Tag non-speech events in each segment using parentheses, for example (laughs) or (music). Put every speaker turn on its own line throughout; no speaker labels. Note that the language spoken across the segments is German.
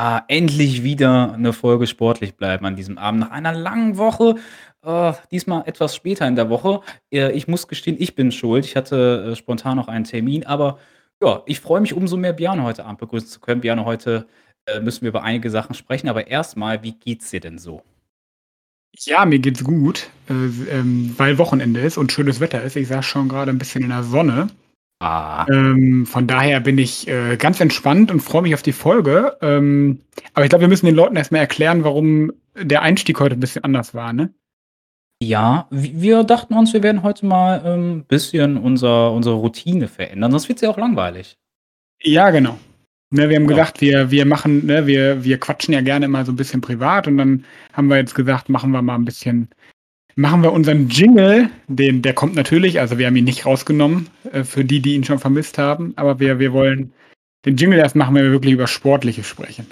Ah, endlich wieder eine Folge sportlich bleiben an diesem Abend nach einer langen Woche. Äh, diesmal etwas später in der Woche. Äh, ich muss gestehen, ich bin schuld. Ich hatte, äh, spontan noch einen Termin, aber ja, ich freue mich umso mehr, Bjarne heute Abend begrüßen zu können. Bjarne, heute, äh, müssen wir über einige Sachen sprechen, aber erstmal, wie geht's dir denn so?
Ja, mir geht's gut, äh, ähm, weil Wochenende ist und schönes Wetter ist. Ich saß schon gerade ein bisschen in der Sonne.
Ah.
Ähm, von daher bin ich äh, ganz entspannt und freue mich auf die Folge. Ähm, aber ich glaube, wir müssen den Leuten erstmal erklären, warum der Einstieg heute ein bisschen anders war, ne?
Ja, wi wir dachten uns, wir werden heute mal, ein ähm, bisschen unser unsere Routine verändern, sonst wird's ja auch langweilig.
Ja, genau. Ne, wir haben
Ja.
gedacht, wir wir machen ne, wir wir quatschen ja gerne immer so ein bisschen privat und dann haben wir jetzt gesagt, machen wir mal ein bisschen machen wir unseren Jingle, den der kommt natürlich, also wir haben ihn nicht rausgenommen, äh, für die, die ihn schon vermisst haben, aber wir wir wollen den Jingle erst machen, wenn wir wirklich über Sportliches sprechen.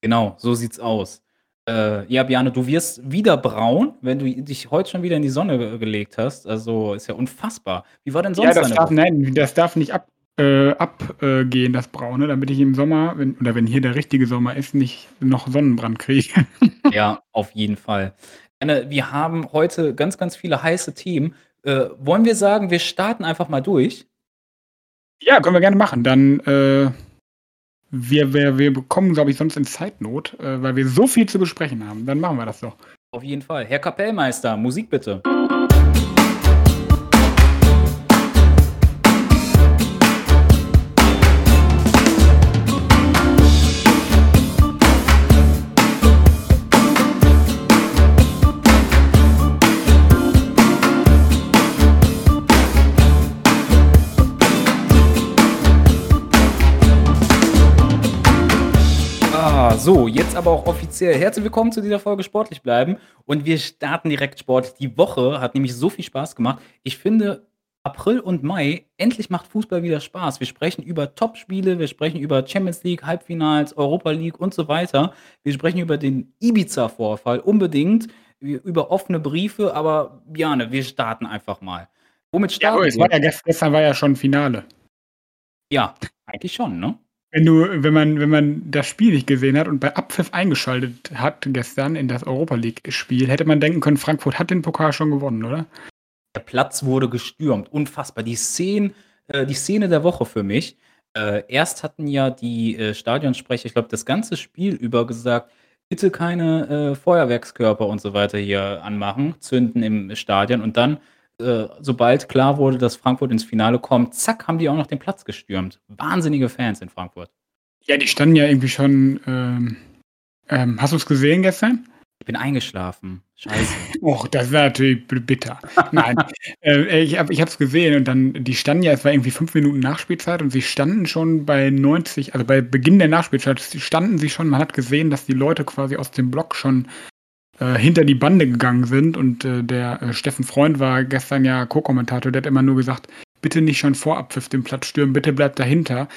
Genau, so sieht's aus. Äh, ja, Bjarne, du wirst wieder braun, wenn du dich heute schon wieder in die Sonne ge gelegt hast. Also, ist ja unfassbar. Wie war denn
Ja,
sonst
das
deine
darf
Woche?
nein, das darf nicht ab äh, abgehen, gehen, das Braune, damit ich im Sommer, wenn oder wenn hier der richtige Sommer ist, nicht noch Sonnenbrand kriege.
Ja, auf jeden Fall. Bjarne, wir haben heute ganz, ganz viele heiße Themen. Äh, wollen wir sagen, wir starten einfach mal durch?
Ja, können wir gerne machen. Dann, äh, wir wir wir bekommen, glaube ich, sonst in Zeitnot, äh, weil wir so viel zu besprechen haben. Dann machen wir das doch.
Auf jeden Fall. Herr Kapellmeister, Musik bitte. So, jetzt aber auch offiziell. Herzlich willkommen zu dieser Folge Sportlich bleiben. Und wir starten direkt sportlich. Die Woche hat nämlich so viel Spaß gemacht. Ich finde, April und Mai, endlich macht Fußball wieder Spaß. Wir sprechen über Topspiele, wir sprechen über Champions League, Halbfinals, Europa League und so weiter. Wir sprechen über den Ibiza-Vorfall unbedingt, über offene Briefe. Aber Bjane, wir starten einfach mal. Womit
Ja,
starten
war
wir?
ja gest gestern war ja schon Finale.
Ja, eigentlich schon, ne?
Wenn du wenn man wenn man das Spiel nicht gesehen hat und bei Abpfiff eingeschaltet hat gestern in das Europa League-Spiel, hätte man denken können, Frankfurt hat den Pokal schon gewonnen, oder?
Der Platz wurde gestürmt. Unfassbar. Die Szene, äh, die Szene der Woche für mich. Äh, erst hatten ja die äh, Stadionsprecher, ich glaube, das ganze Spiel über gesagt, bitte keine äh, Feuerwerkskörper und so weiter hier anmachen, zünden im Stadion. Und dann, äh, sobald klar wurde, dass Frankfurt ins Finale kommt, zack, haben die auch noch den Platz gestürmt. Wahnsinnige Fans in Frankfurt.
Ja, die standen ja irgendwie schon, ähm ähm, hast du's gesehen gestern?
Ich bin eingeschlafen. Scheiße. (laughs)
Och, das wäre natürlich bitter. Nein, (laughs) äh, ich habe es gesehen und dann die standen ja es war irgendwie 5 Minuten Nachspielzeit und sie standen schon bei 90 also bei Beginn der Nachspielzeit standen sie schon man hat gesehen, dass die Leute quasi aus dem Block schon, äh, hinter die Bande gegangen sind und, äh, der, äh, Steffen Freund war gestern ja Co-Kommentator, der hat immer nur gesagt: „Bitte nicht schon vor Abpfiff den Platz stürmen, bitte bleibt dahinter“,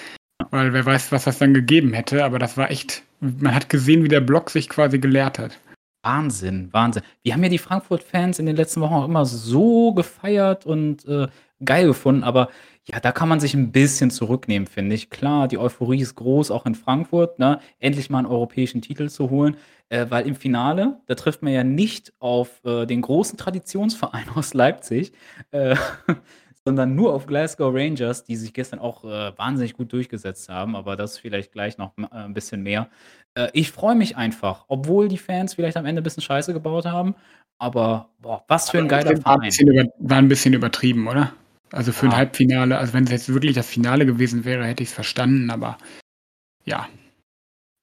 weil wer weiß, was das dann gegeben hätte, aber das war echt man hat gesehen, wie der Block sich quasi geleert hat.
Wahnsinn, Wahnsinn. Wir haben ja die Frankfurt-Fans in den letzten Wochen auch immer so gefeiert und, äh, geil gefunden, aber ja, da kann man sich ein bisschen zurücknehmen, finde ich. Klar, die Euphorie ist groß, auch in Frankfurt, ne, endlich mal einen europäischen Titel zu holen, äh, weil im Finale, da trifft man ja nicht auf, äh, den großen Traditionsverein (laughs) aus Leipzig, äh, (laughs) sondern nur auf Glasgow Rangers, die sich gestern auch, äh, wahnsinnig gut durchgesetzt haben, aber das vielleicht gleich noch m äh, 'n bisschen mehr. Äh, ich freue mich einfach, obwohl die Fans vielleicht am Ende 'n bisschen Scheiße gebaut haben, aber boah, was für 'n
Aber ich
geiler
finde, war 'n
Verein.
bisschen über war 'n bisschen übertrieben, oder? Also, für 'n
Ja.
Halbfinale also, wenn's jetzt wirklich das Finale gewesen wäre, hätte ich's verstanden, aber ja.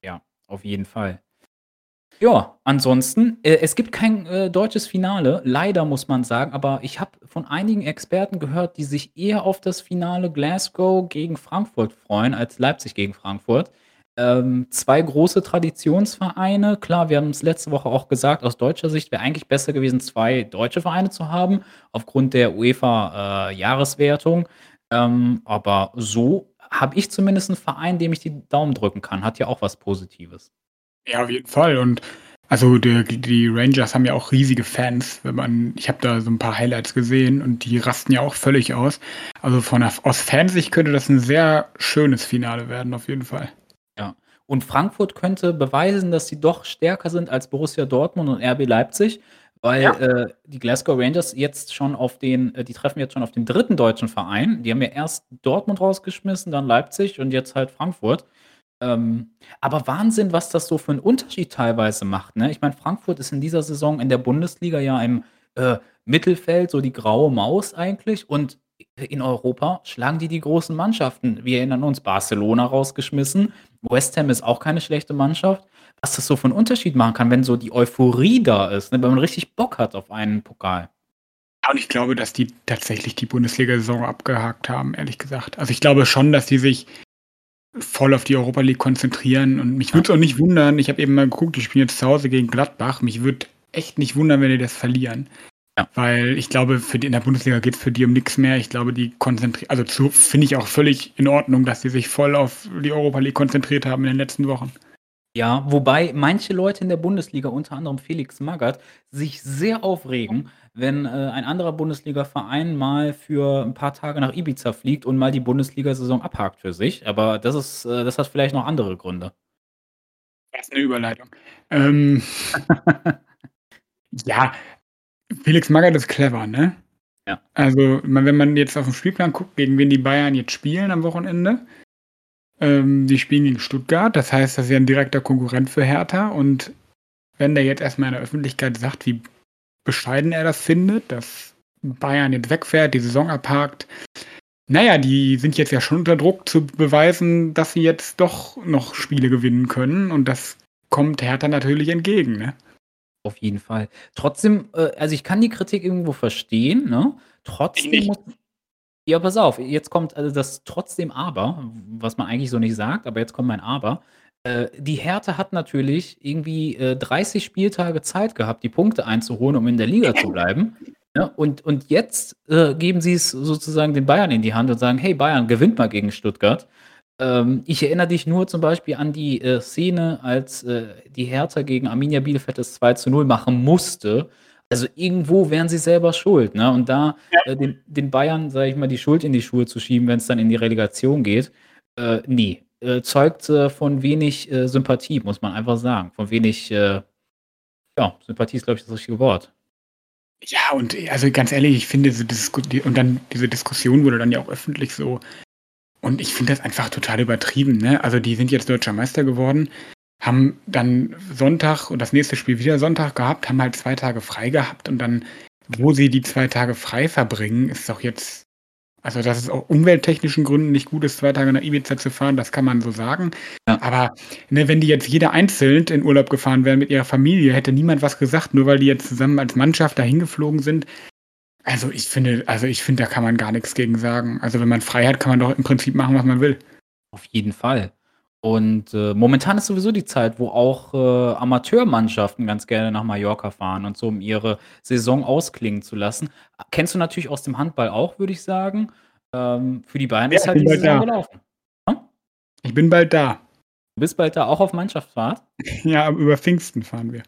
Ja, auf jeden Fall. Ja, ansonsten, äh, es gibt kein, äh, deutsches Finale, leider muss man sagen, aber ich habe von einigen Experten gehört, die sich eher auf das Finale Glasgow gegen Frankfurt freuen als Leipzig gegen Frankfurt. Ähm, 2 große Traditionsvereine. Klar, wir haben's letzte Woche auch gesagt, aus deutscher Sicht wäre eigentlich besser gewesen, 2 deutsche Vereine zu haben aufgrund der UEFA, äh. Ähm, aber so habe ich zumindest 'n Verein, dem ich die Daumen drücken kann. Hat ja auch was Positives.
Ja, auf jeden Fall und also, der die Rangers haben ja auch riesige Fans, wenn man ich habe da so 'n paar Highlights gesehen und die rasten ja auch völlig aus. Also, von aus Fansicht könnte das 'n sehr schönes Finale werden, auf jeden Fall.
Und Frankfurt könnte beweisen, dass sie doch stärker sind als Borussia Dortmund und RB Leipzig, weil,
Ja.
äh, die Glasgow Rangers jetzt schon auf den äh, die treffen jetzt schon auf den 3. deutschen Verein. Die haben ja erst Dortmund rausgeschmissen, dann Leipzig und jetzt halt Frankfurt. Ähm, aber Wahnsinn, was das so für 'n Unterschied teilweise macht, ne? Ich meine, Frankfurt ist in dieser Saison in der Bundesliga ja im, äh, Mittelfeld, so die graue Maus eigentlich und in Europa schlagen die die großen Mannschaften. Wir erinnern uns, Barcelona rausgeschmissen. West Ham ist auch keine schlechte Mannschaft. Was das so für 'n Unterschied machen kann, wenn so die Euphorie da ist, ne, wenn man richtig Bock hat auf einen Pokal.
Ja, und ich glaube, dass die tatsächlich die Bundesliga-Saison abgehakt haben, ehrlich gesagt. Also, ich glaube schon, dass die sich voll auf die Europa League konzentrieren und mich würde es auch nicht wundern ich habe eben mal geguckt, die spielen jetzt zu Hause gegen Gladbach. Mich würde echt nicht wundern, wenn die das verlieren.
Ja.
Weil ich glaube, für die in der Bundesliga geht's für die um nix mehr. Ich glaube, die konzentri also, finde ich auch völlig in Ordnung, dass die sich voll auf die Europa League konzentriert haben in den letzten Wochen.
Ja, wobei manche Leute in der Bundesliga, unter anderem Felix Magath, sich sehr aufregen, wenn, äh, ein anderer Bundesligaverein mal für 'n paar Tage nach Ibiza fliegt und mal die Bundesliga-Saison abhakt für sich. Aber das ist äh, das hat vielleicht noch andere Gründe.
Was 'ne Überleitung. Ähm (laughs) ja, Felix Magath ist clever, ne?
Ja.
Also, wenn man jetzt auf 'n Spielplan guckt, gegen wen die Bayern jetzt spielen am Wochenende ähm, die spielen gegen Stuttgart. Das heißt, das ist ja 'n direkter Konkurrent für Hertha und wenn der jetzt erst mal in der Öffentlichkeit sagt, wie bescheiden er das findet, dass Bayern jetzt wegfährt, die Saison abhakt. Na ja, die sind jetzt ja schon unter Druck zu beweisen, dass sie jetzt doch noch Spiele gewinnen können und das kommt Hertha natürlich entgegen, ne?
Auf jeden Fall. Trotzdem, äh also, ich kann die Kritik irgendwo verstehen, ne? Trotzdem muss ja, pass auf, jetzt kommt, also, das trotzdem aber, was man eigentlich so nicht sagt, aber jetzt kommt mein Aber. Äh, die Hertha hat natürlich irgendwie, äh, 30 Spieltage Zeit gehabt, die Punkte einzuholen, um in der Liga zu bleiben, ne? Und und jetzt, äh, geben sie's sozusagen den Bayern in die Hand und sagen: „Hey Bayern, gewinnt mal gegen Stuttgart.“ Ähm, ich erinnere dich nur zum Beispiel an die, äh, Szene, als, äh, die Hertha gegen Arminia Bielefeld das 2:0 machen musste. Also, irgendwo wären sie selber schuld, ne? Und da,
Ja.
äh, den den Bayern, sage ich mal, die Schuld in die Schuhe zu schieben, wenn's dann in die Relegation geht, äh, ne, äh, zeugt, äh, von wenig, Sympathie, muss man einfach sagen. Von wenig, ja, Sympathie ist, glaube ich, das richtige Wort.
Ja, und, also, ganz ehrlich, ich finde diese Disku und dann diese Diskussion wurde dann ja auch öffentlich so und ich finde das einfach total übertrieben, ne? Also, die sind jetzt Deutscher Meister geworden, haben dann Sonntag und das nächste Spiel wieder Sonntag gehabt, haben halt 2 Tage frei gehabt und dann, wo sie die 2 Tage frei verbringen, ist doch jetzt also, dass es aus umwelttechnischen Gründen nicht gut ist, 2 Tage nach Ibiza zu fahren, das kann man so sagen.
Ja.
Aber, ne, wenn die jetzt jeder einzeln in Urlaub gefahren wären mit ihrer Familie, hätte niemand was gesagt, nur weil die jetzt zusammen als Mannschaft dahin geflogen sind. Also, ich finde also, ich finde, da kann man gar nix gegen sagen. Also, wenn man frei hat, kann man doch im Prinzip machen, was man will.
Auf jeden Fall. Und, äh, momentan ist sowieso die Zeit, wo auch, äh, Amateurmannschaften ganz gerne nach Mallorca fahren und so, um ihre Saison ausklingen zu lassen. Kennst du natürlich aus dem Handball auch, würde ich sagen. Ähm, für die Bayern
Ja,
ist
ich
halt
bin
die
bald
Saison
da.
gelaufen. Ne?
Ich bin bald da.
Du bist bald da auch auf Mannschaftsfahrt? (laughs)
Ja, über Pfingsten fahren wir.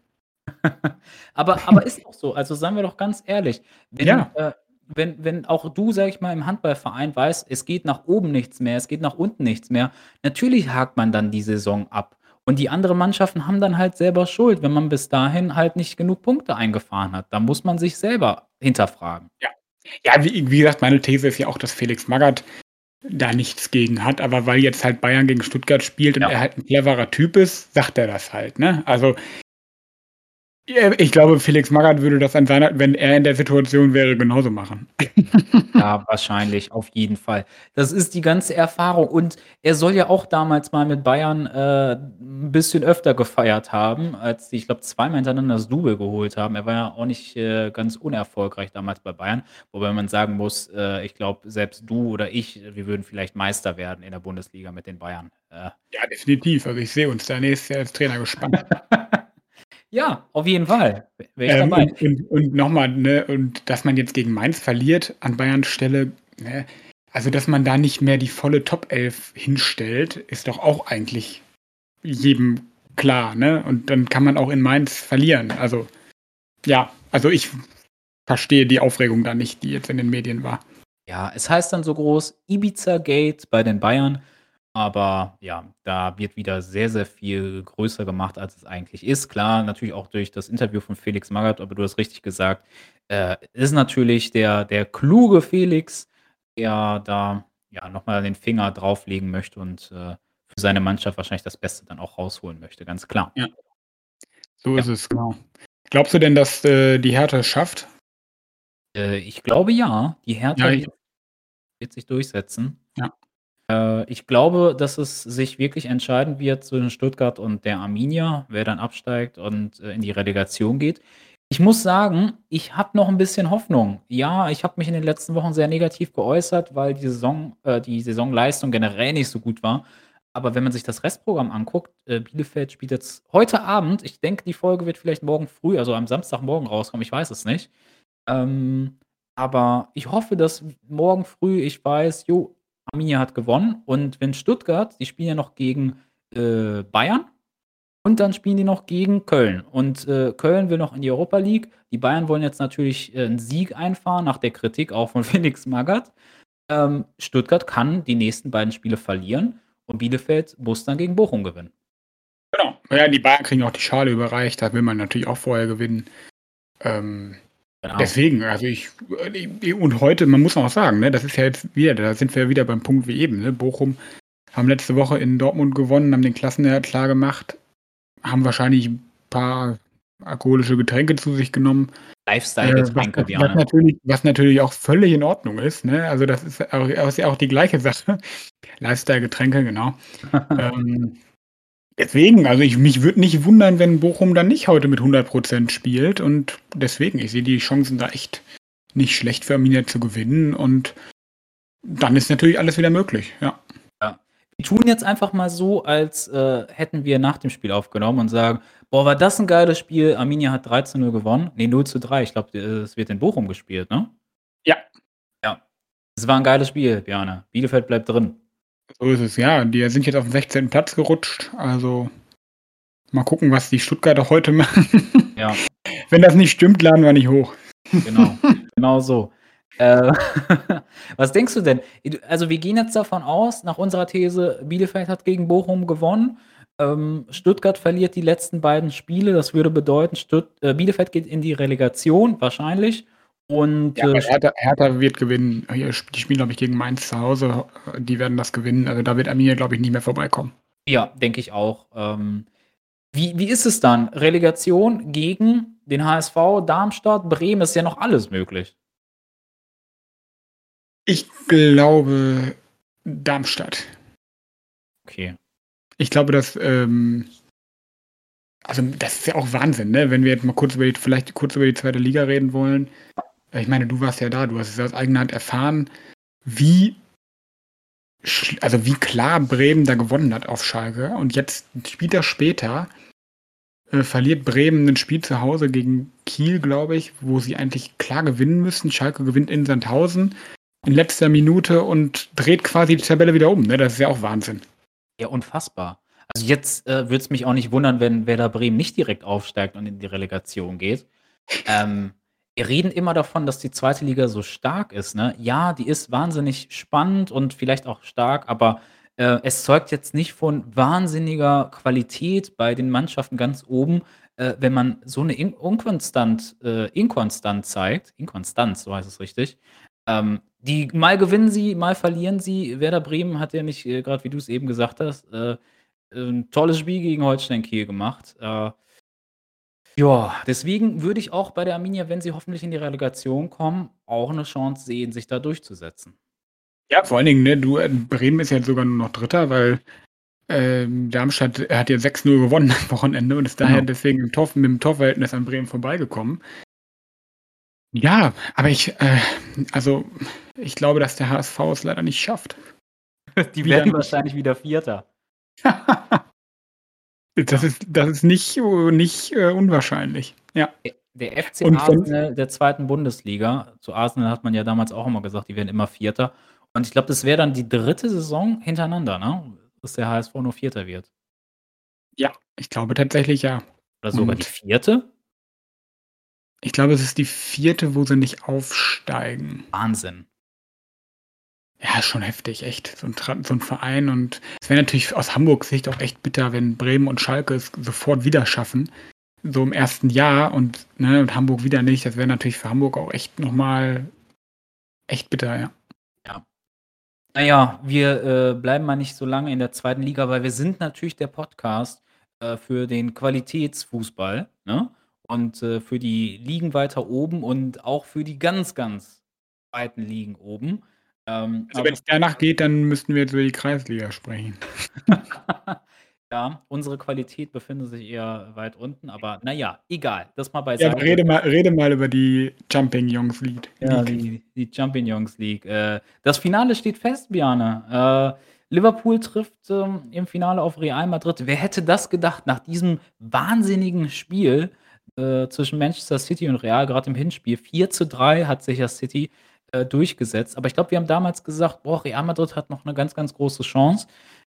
(laughs)
Aber aber ist doch so. Also, seien wir doch ganz ehrlich, wenn,
Ja.
äh wenn wenn auch du, sage ich mal, im Handballverein weißt, es geht nach oben nichts mehr, es geht nach unten nichts mehr, natürlich hakt man dann die Saison ab. Und die anderen Mannschaften haben dann halt selber Schuld, wenn man bis dahin halt nicht genug Punkte eingefahren hat. Da muss man sich selber hinterfragen.
Ja. Ja, wie wie gesagt, meine These ist ja auch, dass Felix Magath da nichts gegen hat, aber weil jetzt halt Bayern gegen Stuttgart spielt und
Ja.
er halt 'n cleverer Typ ist, sagt er das halt, ne? Also ich glaube, Felix Magath würde das an seiner wenn er in der Situation wäre, genauso machen. (laughs)
Ja, wahrscheinlich, auf jeden Fall. Das ist die ganze Erfahrung und er soll ja auch damals mal mit Bayern, äh, 'n bisschen öfter gefeiert haben, als die, ich glaube, zweimal hintereinander das Double geholt haben. Er war ja auch nicht, äh, ganz unerfolgreich damals bei Bayern, wobei man sagen muss, äh, ich glaube, selbst du oder ich, wir würden vielleicht Meister werden in der Bundesliga mit den Bayern. Äh.
Ja, definitiv. Also, ich sehe uns da nächstes Jahr als Trainer gespannt. (laughs)
Ja, auf jeden Fall. W wäre ich
Ähm,
dabei.
und und und noch mal, ne, und dass man jetzt gegen Mainz verliert an Bayerns Stelle, ne? Also, dass man da nicht mehr die volle Top 11 hinstellt, ist doch auch eigentlich jedem klar, ne? Und dann kann man auch in Mainz verlieren. Also, ja, also, ich verstehe die Aufregung da nicht, die jetzt in den Medien war.
Ja, es heißt dann so groß: „Ibiza Gate bei den Bayern.“ Aber ja, da wird wieder sehr, sehr viel größer gemacht, als es eigentlich ist. Klar, natürlich auch durch das Interview von Felix Magath, aber du hast richtig gesagt, äh, ist natürlich der der kluge Felix, der da, ja, noch mal den Finger drauflegen möchte und, äh, für seine Mannschaft wahrscheinlich das Beste dann auch rausholen möchte, ganz klar.
Ja. So
Ja.
ist es, genau. Glaubst du denn, dass, äh, die Hertha es schafft?
Äh, ich glaube ja, die
Ja, ich
wird wird sich durchsetzen.
Ja.
Äh, ich glaube, dass es sich wirklich entscheiden wird zwischen Stuttgart und der Arminia, wer dann absteigt und, äh, in die Relegation geht. Ich muss sagen, ich habe noch 'n bisschen Hoffnung. Ja, ich habe mich in den letzten Wochen sehr negativ geäußert, weil die Saison äh, die Saisonleistung generell nicht so gut war. Aber wenn man sich das Restprogramm anguckt, äh, Bielefeld spielt jetzt heute Abend ich denke, die Folge wird vielleicht morgen früh, also am Samstagmorgen rauskommen, ich weiß es nicht. Ähm, aber ich hoffe, dass morgen früh ich weiß: „Jo, Arminia hat gewonnen.“ Und wenn Stuttgart die spielen ja noch gegen, äh, Bayern und dann spielen die noch gegen Köln. Und, äh, Köln will noch in die Europa League. Die Bayern wollen jetzt natürlich, äh, 'n Sieg einfahren nach der Kritik auch von (laughs) Felix Magath. Ähm, Stuttgart kann die nächsten beiden Spiele verlieren und Bielefeld muss dann gegen Bochum gewinnen.
Genau. Ja, die Bayern kriegen auch die Schale überreicht, da will man natürlich auch vorher gewinnen. Ähm,
Genau.
deswegen, also ich äh, und heute, man muss auch sagen, ne, das ist ja jetzt wieder da sind wir ja wieder beim Punkt wie eben, ne? Bochum haben letzte Woche in Dortmund gewonnen, haben den Klassenerhalt klargemacht, haben wahrscheinlich 'n paar alkoholische Getränke zu sich genommen. Äh, was
Lifestyle-Getränke,
was was
Bjarne.
natürlich was natürlich auch völlig in Ordnung ist, ne? Also, das ist au ist ja auch die gleiche Sache. (laughs) Lifestyle-Getränke, genau. (laughs) Ähm, deswegen, also ich mich würde nicht wundern, wenn Bochum dann nicht heute mit 100 % spielt und deswegen, ich sehe die Chancen da echt nicht schlecht für Arminia zu gewinnen und dann ist natürlich alles wieder möglich, ja.
Ja. Wir tun jetzt einfach mal so, als, äh, hätten wir nach dem Spiel aufgenommen und sagen: „Boah, war das 'n geiles Spiel. Arminia hat 3:0 gewonnen.“ Ne, 0:3. Ich glaube, äh, es wird in Bochum gespielt, ne?
Ja.
Ja. Es war 'n geiles Spiel, Bjarne. Bielefeld bleibt drin.
So ist es, ja. Die sind jetzt auf'n 16. Platz gerutscht, also mal gucken, was die Stuttgarter heute machen. (laughs)
Ja.
Wenn das nicht stimmt, laden wir nicht hoch.
Genau, (laughs) genau so. Äh, (laughs) was denkst du denn? Also, wir gehen jetzt davon aus, nach unserer These, Bielefeld hat gegen Bochum gewonnen. Ähm, Stuttgart verliert die letzten beiden Spiele. Das würde bedeuten, Stutt äh, Bielefeld geht in die Relegation wahrscheinlich und,
Ja,
äh,
Hertha Hertha wird gewinnen. Die spielen, glaube ich, gegen Mainz zu Hause. Die werden das gewinnen. Also, da wird Arminia, glaube ich, nicht mehr vorbeikommen.
Ja, denke ich auch. Ähm, wie wie ist es dann? Relegation gegen den HSV, Darmstadt, Bremen, ist ja noch alles möglich.
Ich glaube, Darmstadt.
Okay.
Ich glaube, dass, ähm also, das ist ja auch Wahnsinn, ne? Wenn wir jetzt mal kurz über die vielleicht kurz über die 2. Liga reden wollen. Ich meine, du warst ja da, du hast es aus eigener Hand erfahren, wie also, wie klar Bremen da gewonnen hat auf Schalke und jetzt 'n Spieltag später, äh, verliert Bremen 'nen Spiel zu Hause gegen Kiel, glaube ich, wo sie eigentlich klar gewinnen müssen. Schalke gewinnt in Sandhausen in letzter Minute und dreht quasi die Tabelle wieder um, ne? Das ist ja auch Wahnsinn.
Ja, unfassbar. Also, jetzt, äh, würde es mich auch nicht wundern, wenn Werder Bremen nicht direkt aufsteigt und in die Relegation geht. Ähm, wir reden immer davon, dass die 2. Liga so stark ist, ne? Ja, die ist wahnsinnig spannend und vielleicht auch stark, aber, äh, es zeugt jetzt nicht von wahnsinniger Qualität bei den Mannschaften ganz oben, äh, wenn man so 'ne in unkonstant äh, Inkonstant zeigt. Inkonstanz, so heißt es richtig. Ähm, die mal gewinnen sie, mal verlieren sie. Werder Bremen hat ja nicht, äh, grad wie du's eben gesagt hast, äh, 'n tolles Spiel gegen Holstein Kiel gemacht. Äh ja, deswegen würde ich auch bei der Arminia, wenn sie hoffentlich in die Relegation kommen, auch 'ne Chance sehen, sich da durchzusetzen.
Ja, vor allen Dingen, ne, du, äh Bremen ist ja sogar nur noch Dritter, weil, ähm, Darmstadt hat ja 6:0 gewonnen am Wochenende und ist daher
Genau.
deswegen im Tor mit dem Torverhältnis an Bremen vorbeigekommen. Ja, aber ich, äh also, ich glaube, dass der HSV es leider nicht schafft. (laughs)
Die
Wieder
werden
nicht.
wahrscheinlich wieder Vierter. (laughs)
Das ist das ist nicht nicht, äh, unwahrscheinlich, ja.
De der FC
Und
Arsenal der 2. Bundesliga zu Arsenal hat man ja damals auch immer gesagt, die werden immer Vierter. Und ich glaube, das wäre dann die 3. Saison hintereinander, ne, dass der HSV nur Vierter wird.
Ja, ich glaube tatsächlich, ja.
Oder sogar die
Und
4.?
Ich glaube, es ist die 4., wo sie nicht aufsteigen.
Wahnsinn.
Ja, schon heftig, echt. So 'n Tra so 'n Verein und es wäre natürlich aus Hamburgs Sicht auch echt bitter, wenn Bremen und Schalke es sofort wieder schaffen, so im ersten Jahr und ne, und Hamburg wieder nicht. Das wäre natürlich für Hamburg auch echt noch mal echt bitter, ja.
Ja. Na ja, wir, äh, bleiben mal nicht so lange in der zweiten Liga, weil wir sind natürlich der Podcast, äh, für den Qualitätsfußball, ne? Und, äh, für die Ligen weiter oben und auch für die ganz, ganz weiten Ligen oben. Ähm,
Also,
aber
wenn's danach geht, dann müssten wir jetzt über die Kreisliga sprechen. (laughs)
Ja, unsere Qualität befindet sich eher weit unten, aber na ja, egal, das mal
Ja,
beiseite.
rede mal rede mal über die Jumping Jungs League
Ja, die die Champignons League. Äh, das Finale steht fest, Bjarne. Äh, Liverpool trifft, ähm, im Finale auf Real Madrid. Wer hätte das gedacht nach diesem wahnsinnigen Spiel, äh, zwischen Manchester City und Real, grad im Hinspiel. 4:3 hat sich ja City, äh, durchgesetzt. Aber ich glaube, wir haben damals gesagt: „Boah, Real Madrid hat noch 'ne ganz, ganz große Chance.“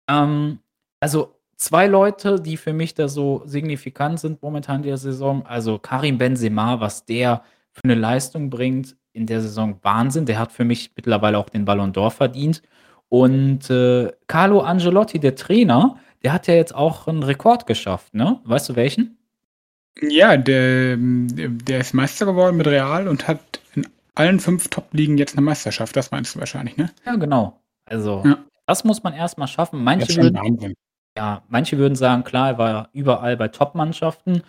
Ähm, also 2 Leute, die für mich da so signifikant sind momentan in der Saison, also Karim Benzema, was der für 'ne Leistung bringt in der Saison, Wahnsinn. Der hat für mich mittlerweile auch den Ballon d'Or verdient. Und, äh, Carlo Ancelotti, der Trainer, der hat ja jetzt auch 'n Rekord geschafft, ne? Weißt du welchen?
Ja, der der ist Meister geworden mit Real und hat in allen 5 Top-Ligen jetzt 'ne Meisterschaft. Das meinst du wahrscheinlich, ne?
Ja, genau. Also,
Ja.
das muss man erst mal schaffen. Manche würden ja, manche würden sagen, klar, er war überall bei Top-Mannschaften,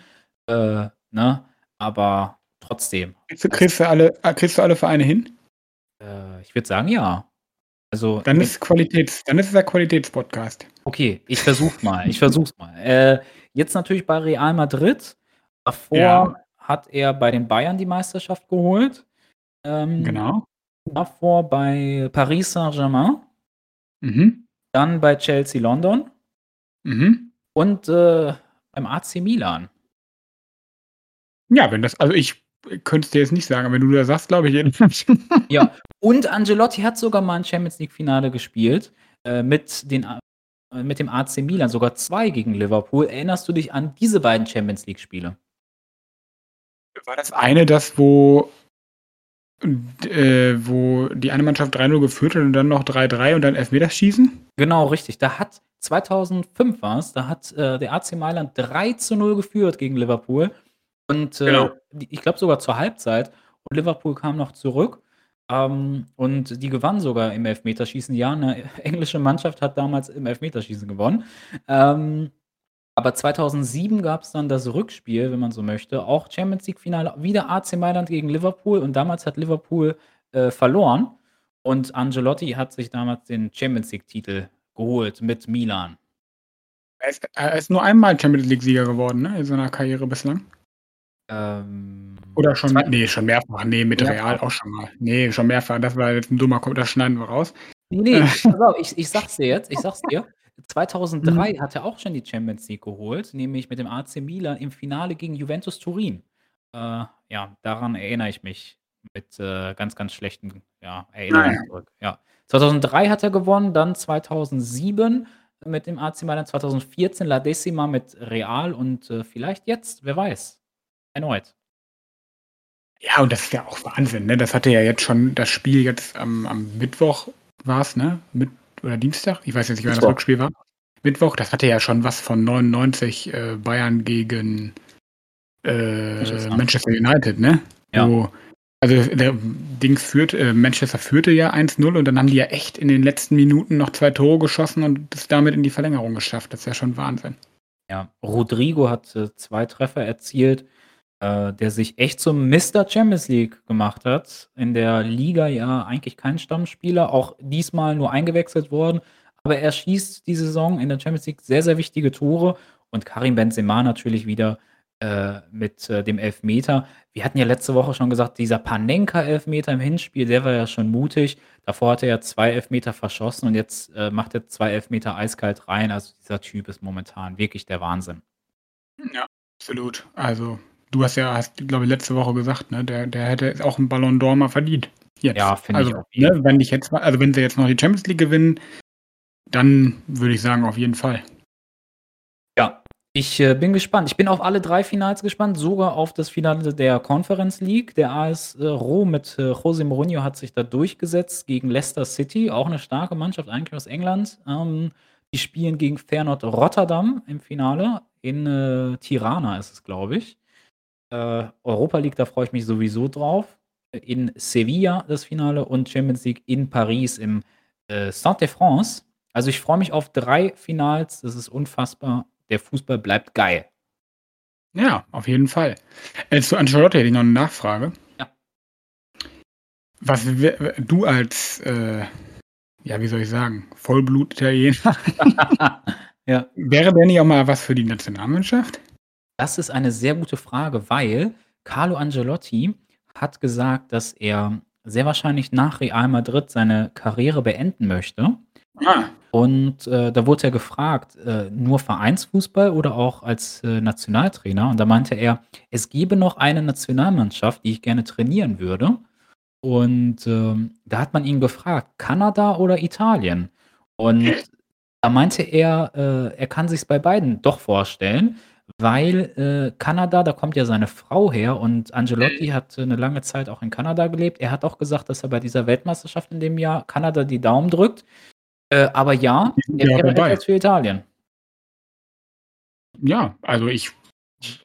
äh, ne? Aber trotzdem.
Kriegst du kriegst du alle kriegst du alle Vereine hin?
Äh, ich würde sagen, ja. Also,
Dann ist Qualitäts dann ist es der Qualitätspodcast.
Okay, ich versuche es mal. Ich versuche es mal. Äh, jetzt natürlich bei Real Madrid. Davor
Ja.
hat er bei den Bayern die Meisterschaft geholt. Ähm,
Genau.
davor bei Paris Saint-Germain.
Mhm.
Dann bei Chelsea London.
Mhm.
Und, äh, beim AC Milan.
Ja, wenn das also, ich könnte es dir jetzt nicht sagen, aber wenn du das sagst, glaube ich jedenfalls.
Ja, und Ancelotti hat sogar mal 'n Champions-League-Finale gespielt, äh, mit den äh, mit dem AC Milan, sogar 2 gegen Liverpool. Erinnerst du dich an diese beiden Champions-League-Spiele?
War das eine das, wo äh, wo die eine Mannschaft 3:0 geführt hat und dann noch 3:3 und dann Elfmeterschießen?
Genau, richtig. Da hat 2005 war's, da hat, äh, der AC Mailand 3:0 geführt gegen Liverpool und, äh,
Genau.
ich glaube sogar zur Halbzeit und Liverpool kam noch zurück, ähm, und die gewannen sogar im Elfmeterschießen. Ja, 'ne englische Mannschaft hat damals im Elfmeterschießen gewonnen. Ähm, aber 2007 gab es dann das Rückspiel, wenn man so möchte, auch Champions League Finale, wieder AC Mailand gegen Liverpool und damals hat Liverpool äh, verloren und Angelotti hat sich damals den Champions League Titel geholt mit Milan.
Er ist, er ist nur einmal Champions League Sieger geworden, ne, in seiner Karriere bislang.
Ähm,
Oder schon,
zwei,
nee, schon mehrfach, nee, mit
mehrfach.
Real auch schon mal. Nee, schon mehrfach, das war jetzt ein dummer Kopf, das schneiden wir raus.
Nee, äh. pass ich, ich sag's dir jetzt, ich sag's dir. 2003 Mhm. hat er auch schon die Champions League geholt, nämlich mit dem AC Milan im Finale gegen Juventus Turin. Äh, ja, daran erinnere ich mich mit äh, ganz, ganz schlechten ja, Erinnerungen
Naja.
zurück. Ja. 2003 hat er gewonnen, dann 2007 mit dem AC Milan, 2014 La Decima mit Real und äh, vielleicht jetzt, wer weiß, erneut.
Ja, und das ist ja auch Wahnsinn, ne? Das hatte ja jetzt schon das Spiel jetzt am, am Mittwoch war es, ne? Mit, oder Dienstag? Ich weiß jetzt nicht, wann das. Rückspiel war. Mittwoch, das hatte ja schon was von 99, äh, Bayern gegen, äh,
Manchester.
United, ne?
Ja.
Wo also, der Dings führt äh, Manchester führte ja 1:0 und dann haben die ja echt in den letzten Minuten noch 2 Tore geschossen und es damit in die Verlängerung geschafft. Das ist ja schon Wahnsinn.
Ja, Rodrigo hat, äh, 2 Treffer erzielt, äh, der sich echt zum Mister Champions League gemacht hat. In der Liga ja eigentlich kein Stammspieler, auch diesmal nur eingewechselt worden, aber er schießt die Saison in der Champions League sehr, sehr wichtige Tore und Karim Benzema natürlich wieder, äh, mit, äh, dem Elfmeter. Wir hatten ja letzte Woche schon gesagt, dieser Panenka-Elfmeter im Hinspiel, der war ja schon mutig. Davor hat er 2 Elfmeter verschossen und jetzt, äh, macht er 2 Elfmeter eiskalt rein. Also, dieser Typ ist momentan wirklich der Wahnsinn.
Ja, absolut. Also, du hast ja hast, glaube ich, letzte Woche gesagt, ne, der der hätte auch 'n Ballon d'Or mal verdient. Jetzt.
Ja, finde ich
Also,
auf jeden
ne, wenn nicht jetzt also, wenn sie jetzt noch die Champions League gewinnen, dann würde ich sagen, auf jeden Fall.
Ja, Ich, äh, bin gespannt. Ich bin auf alle 3 Finals gespannt, sogar auf das Finale der Conference League. Der AS, äh, Rom mit, äh, José Mourinho hat sich da durchgesetzt gegen Leicester City, auch 'ne starke Mannschaft eigentlich aus England. Ähm, die spielen gegen Feyenoord Rotterdam im Finale in, äh, Tirana ist es, glaube ich. Äh, Europa League, da freue ich mich sowieso drauf. In Sevilla das Finale und Champions League in Paris im, äh, Stade de France. Also, ich freue mich auf 3 Finals, das ist unfassbar. Der Fußball bleibt geil.
Ja, auf jeden Fall. Äh, zu Ancelotti hätte ich noch 'ne Nachfrage.
Ja.
Was du als, äh, ja, wie soll ich sagen, Vollblut-Italiener. (laughs)
Ja.
Wäre der nicht auch mal was für die Nationalmannschaft?
Das ist eine sehr gute Frage, weil Carlo Ancelotti hat gesagt, dass er sehr wahrscheinlich nach Real Madrid seine Karriere beenden möchte.
Ah.
Und, äh, da wurde er gefragt, äh, nur Vereinsfußball oder auch als, äh, Nationaltrainer? Und da meinte er, es gäbe noch eine Nationalmannschaft, die ich gerne trainieren würde. Und, ähm, da hat man ihn gefragt, Kanada oder Italien? Und da meinte er, äh, er kann sich's bei beiden doch vorstellen, weil, äh, Kanada, da kommt ja seine Frau her und Ancelotti
Mhm.
hat 'ne lange Zeit auch in Kanada gelebt. Er hat auch gesagt, dass er bei dieser Weltmeisterschaft in dem Jahr Kanada die Daumen drückt. Äh, aber ja, er
ja
wäre etwas für Italien.
Ja, also ich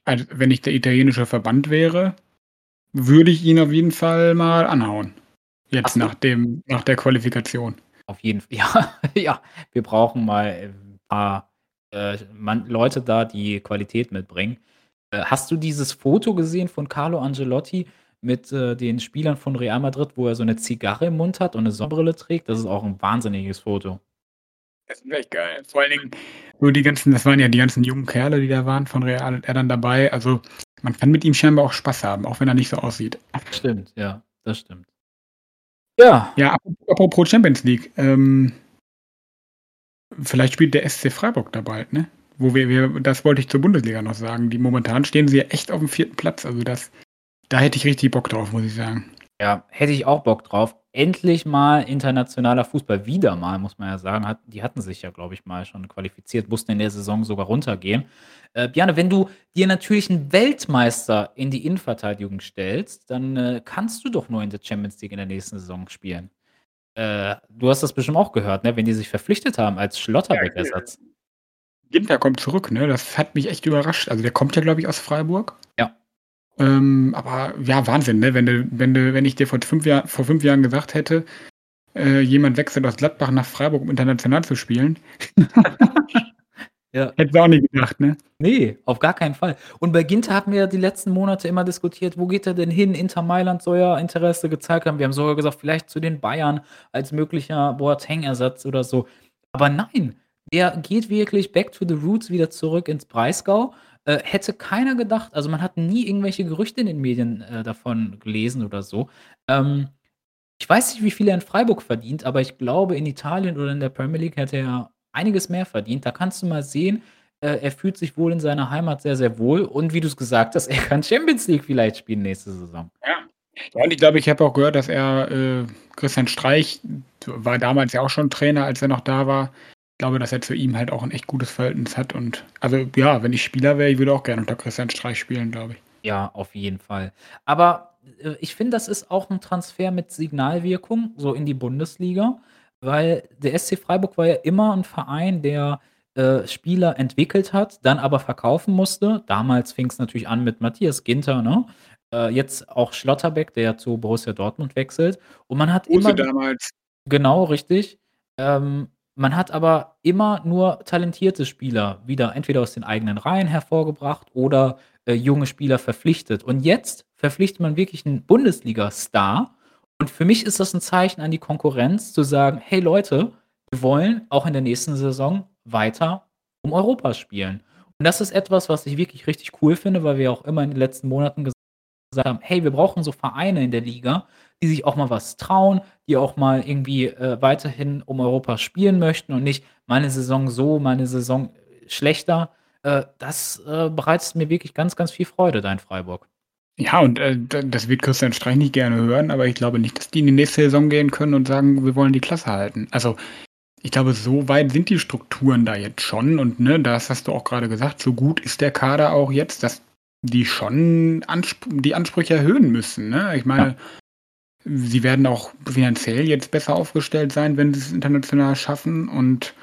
also, wenn ich der italienische Verband wäre, würde ich ihn auf jeden Fall mal anhauen. Jetzt
du
nach dem nach der Qualifikation.
Auf jeden F (laughs) ja, ja. Wir brauchen mal, äh, 'n paar, äh, Mann Leute da, die Qualität mitbringen. Äh, hast du dieses Foto gesehen von Carlo Ancelotti mit, äh, den Spielern von Real Madrid, wo er so 'ne Zigarre im Mund hat und 'ne Sonnenbrille trägt? Das ist auch 'n wahnsinniges Foto.
Das ist echt geil. Vor allen Dingen so die ganzen das waren ja die ganzen jungen Kerle, die da waren von Real und er dann dabei. Also, man kann mit ihm scheinbar auch Spaß haben, auch wenn er nicht so aussieht.
Stimmt, ja, das stimmt. Ja.
Ja, apro apropos Champions League, ähm vielleicht spielt der SC Freiburg da bald, ne? Wo wir wir das wollte ich zur Bundesliga noch sagen. Die momentan stehen sie ja echt aufm 4. Platz. Also, das da hätte ich richtig Bock drauf, muss ich sagen.
Ja, hätte ich auch Bock drauf. Endlich mal internationaler Fußball. Wieder mal, muss man ja sagen. Hat die hatten sich ja, glaube ich, mal schon qualifiziert, mussten in der Saison sogar runtergehen. Äh, Bjarne, wenn du dir natürlich 'n Weltmeister in die Innenverteidigung stellst, dann, äh, kannst du doch nur in der Champions League in der nächsten Saison spielen. Äh, du hast das bestimmt auch gehört, ne, wenn die sich verpflichtet haben als Schlotterbeck-Ersatz.
Ginter kommt zurück, ne? Das hat mich echt überrascht. Also, der kommt ja, glaube ich, aus Freiburg.
Ja.
Ähm, aber ja, Wahnsinn, ne? Wenn du wenn du wenn ich dir vor 5 Jahr vor 5 Jahren gesagt hätte, äh, jemand wechselt aus Gladbach nach Freiburg, um international zu spielen. (laughs) (laughs)
Ja.
Hättest du auch nicht gedacht, ne?
Ne, auf gar keinen Fall. Und bei Ginter hatten wir ja die letzten Monate immer diskutiert: „Wo geht er denn hin?“ Inter Mailand soll ja Interesse gezeigt haben. Wir haben sogar gesagt, vielleicht zu den Bayern als möglicher Boateng-Ersatz oder so. Aber nein, der geht wirklich back to the roots wieder zurück ins Breisgau. Äh, hätte keiner gedacht. Also, man hat nie irgendwelche Gerüchte in den Medien, äh, davon gelesen oder so. Ähm, ich weiß nicht, wie viel er in Freiburg verdient, aber ich glaube, in Italien oder in der Premier League hätte er einiges mehr verdient. Da kannst du mal sehen, äh, er fühlt sich wohl in seiner Heimat sehr, sehr wohl. Und wie du's gesagt hast, (laughs) er kann Champions League vielleicht spielen nächste Saison.
Ja. Ja, und ich glaube, ich habe auch gehört, dass er, äh Christian Streich war damals ja auch schon Trainer, als er noch da war. Ich glaube, dass er zu ihm halt auch 'n echt gutes Verhältnis hat und also, ja, wenn ich Spieler wäre, ich würde auch gerne unter Christian Streich spielen, glaube ich.
Ja, auf jeden Fall. Aber, äh, ich finde, das ist auch 'n Transfer mit Signalwirkung, so in die Bundesliga, weil der SC Freiburg war ja immer 'n Verein, der, äh, Spieler entwickelt hat, dann aber verkaufen musste. Damals fing's natürlich an mit Matthias Ginter, ne? Äh, jetzt auch Schlotterbeck, der ja zu Borussia Dortmund wechselt. Und man hat
Rose
immer
damals.
genau, richtig. Ähm, man hat aber immer nur talentierte Spieler wieder entweder aus den eigenen Reihen hervorgebracht oder, äh, junge Spieler verpflichtet. Und jetzt verpflichtet man wirklich 'n Bundesliga-Star. Und für mich ist das 'n Zeichen an die Konkurrenz zu sagen: „Hey Leute, wir wollen auch in der nächsten Saison weiter um Europa spielen.“ Und das ist etwas, was ich wirklich richtig cool finde, weil wir auch immer in den letzten Monaten gesagt haben: „Hey, wir brauchen so Vereine in der Liga, die sich auch mal was trauen, die auch mal irgendwie, äh, weiterhin um Europa spielen möchten und nicht mal 'ne Saison so, mal 'ne Saison schlechter.“ Äh, das, äh, bereitet mir wirklich ganz, ganz viel Freude da in Freiburg.
Ja, und, äh, das wird Christian Streich nicht gerne hören, aber ich glaube nicht, dass die in die nächste Saison gehen können und sagen: „Wir wollen die Klasse halten.“ Also, Ich glaube, so weit sind die Strukturen da jetzt schon und, ne, das hast du auch grade gesagt, so gut ist der Kader auch jetzt, dass die schon Anspr die Ansprüche erhöhen müssen, ne? Ich meine, sie werden auch finanziell jetzt besser aufgestellt sein, wenn sie's international schaffen und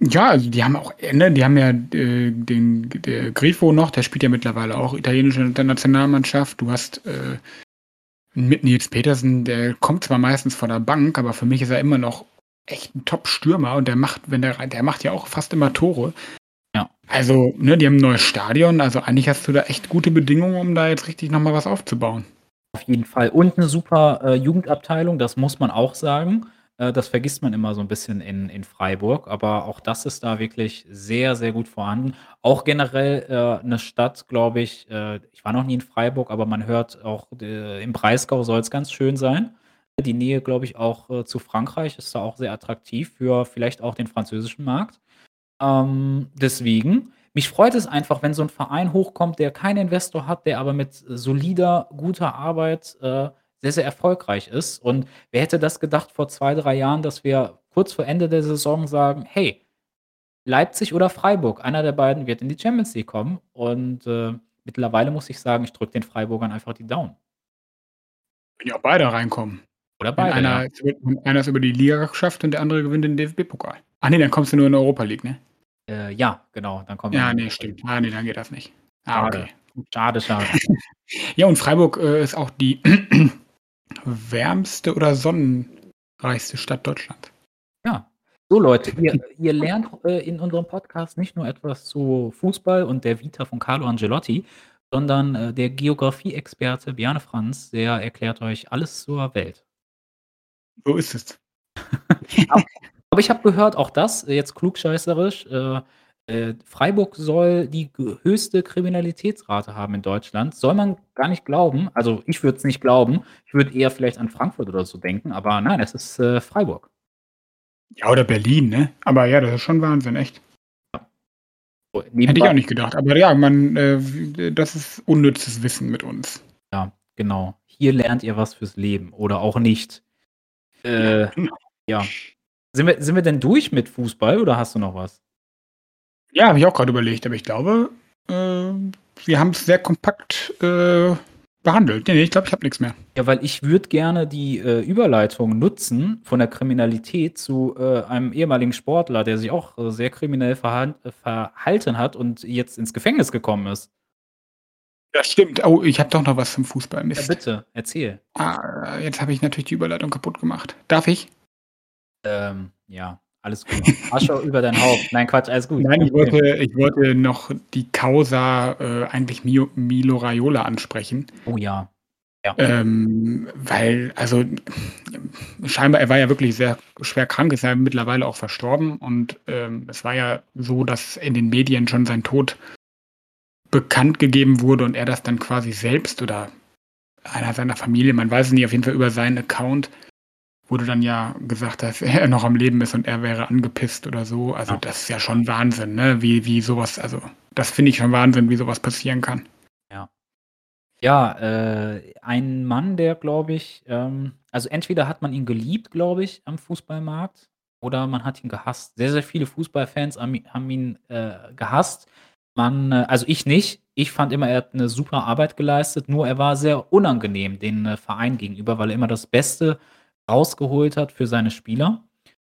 ja, also die haben auch ne, die haben ja, äh, den der Grifo noch, der spielt ja mittlerweile auch italienische Nationalmannschaft. Du hast, äh, mit Nils Petersen, der kommt zwar meistens von der Bank, aber für mich ist er immer noch echt 'n Top-Stürmer und der macht, wenn der rein der macht ja auch fast immer Tore.
Ja.
Also, ne, die haben 'n neues Stadion, also eigentlich hast du da echt gute Bedingungen, um da jetzt richtig noch mal was aufzubauen.
Auf jeden Fall und 'ne super, äh, Jugendabteilung, das muss man auch sagen. Äh, das vergisst man immer so 'n bisschen in in Freiburg, aber auch das ist da wirklich sehr, sehr gut vorhanden. Auch generell, äh, 'ne Stadt, glaube ich äh, ich war noch nie in Freiburg, aber man hört auch, d im Breisgau soll's ganz schön sein. Die Nähe, glaube ich, auch, äh, zu Frankreich ist da auch sehr attraktiv für vielleicht auch den französischen Markt. Ähm, deswegen mich freut es einfach, wenn so 'n Verein hochkommt, der keinen Investor hat, der aber mit solider, guter Arbeit, äh, sehr, sehr erfolgreich ist. Und wer hätte das gedacht vor 2, 3 Jahren, dass wir kurz vor Ende der Saison sagen: „Hey, Leipzig oder Freiburg, einer der beiden wird in die Champions League kommen.“ Und, äh, mittlerweile muss ich sagen, ich drücke den Freiburgern einfach die Daumen.
Wenn ja auch beide reinkommen.
Oder
Wenn
beide,
einer
ja.
wenn einer es über die Liga geschafft und der andere gewinnt den DFB-Pokal. Ach ne, dann kommst du nur in Europa League, ne?
Äh, ja, genau, dann kommen
Ja, ne,
League.
stimmt. Ah, ne, dann geht das nicht. Ah,
Schade.
okay.
Schade, schade. (laughs)
Ja, und Freiburg, äh, ist auch die wärmste oder sonnenreichste Stadt Deutschlands.
Ja. So Leute, ihr (laughs) ihr lernt, äh, in unserem Podcast nicht nur etwas zu Fußball und der Vita von Carlo Ancelotti, sondern, äh, der Geografie-Experte Bjarne Franz, der erklärt euch alles zur Welt.
So ist es.
A (laughs) aber ich habe gehört, auch das, jetzt klugscheißerisch, äh, äh, Freiburg soll die höchste Kriminalitätsrate haben in Deutschland. Soll man gar nicht glauben. Also, ich würde es nicht glauben. Ich würde eher vielleicht an Frankfurt oder so denken, aber nein, es ist, äh, Freiburg.
Ja, oder Berlin, ne? Aber ja, das ist schon Wahnsinn, echt.
Ja. So,
Hätte ich auch nicht gedacht. Aber ja, man, äh, das ist unnützes Wissen mit uns.
Ja, genau. Hier lernt ihr was fürs Leben oder auch nicht.
Ja,
Äh,
genau.
ja. Sind wir sind wir denn durch mit Fußball oder hast du noch was?
Ja, habe ich auch grad überlegt, aber ich glaube, äh, wir haben's sehr kompakt, äh, behandelt. Ne, ne, ich glaube, ich habe nix mehr.
Ja, weil ich würde gerne die, äh, Überleitung nutzen von der Kriminalität zu, äh, einem ehemaligen Sportler, der sich auch, äh, sehr kriminell verhan äh, verhalten hat und jetzt ins Gefängnis gekommen ist.
Das stimmt. Oh, ich habe doch noch was zum Fußball.
Ja,
Mist.
bitte, erzähl.
Ah, jetzt habe ich natürlich die Überleitung kaputt gemacht. Darf ich?
Ähm, ja, alles gut. Asche (laughs) über dein Haupt. Nein, Quatsch, alles gut.
Nein, ich wollte ich wollte noch die Causa, äh, eigentlich Mio Milo Raiola ansprechen.
Oh ja. Ja.
Ähm, weil also, scheinbar er war ja wirklich sehr schwer krank, ist ja mittlerweile auch verstorben und, ähm, es war ja so, dass in den Medien schon sein Tod bekannt gegeben wurde und er das dann quasi selbst oder einer seiner Familie, man weiß es nicht, auf jeden Fall über seinen Account wurde dann ja gesagt, dass (laughs) er noch am Leben ist und er wäre angepisst oder so. Also,
Ja.
das ist ja schon Wahnsinn, ne, wie wie so was also, das finde ich schon Wahnsinn, wie so was passieren kann.
Ja. Ja, äh, ein Mann, der, glaube ich ähm, also entweder hat man ihn geliebt, glaube ich, am Fußballmarkt oder man hat ihn gehasst. Sehr, sehr viele Fußballfans haben ihn, äh, gehasst. Man äh, also ich nicht. Ich fand immer, er hat 'ne super Arbeit geleistet, nur er war sehr unangenehm den, äh, Verein gegenüber, weil er immer das Beste rausgeholt hat für seine Spieler.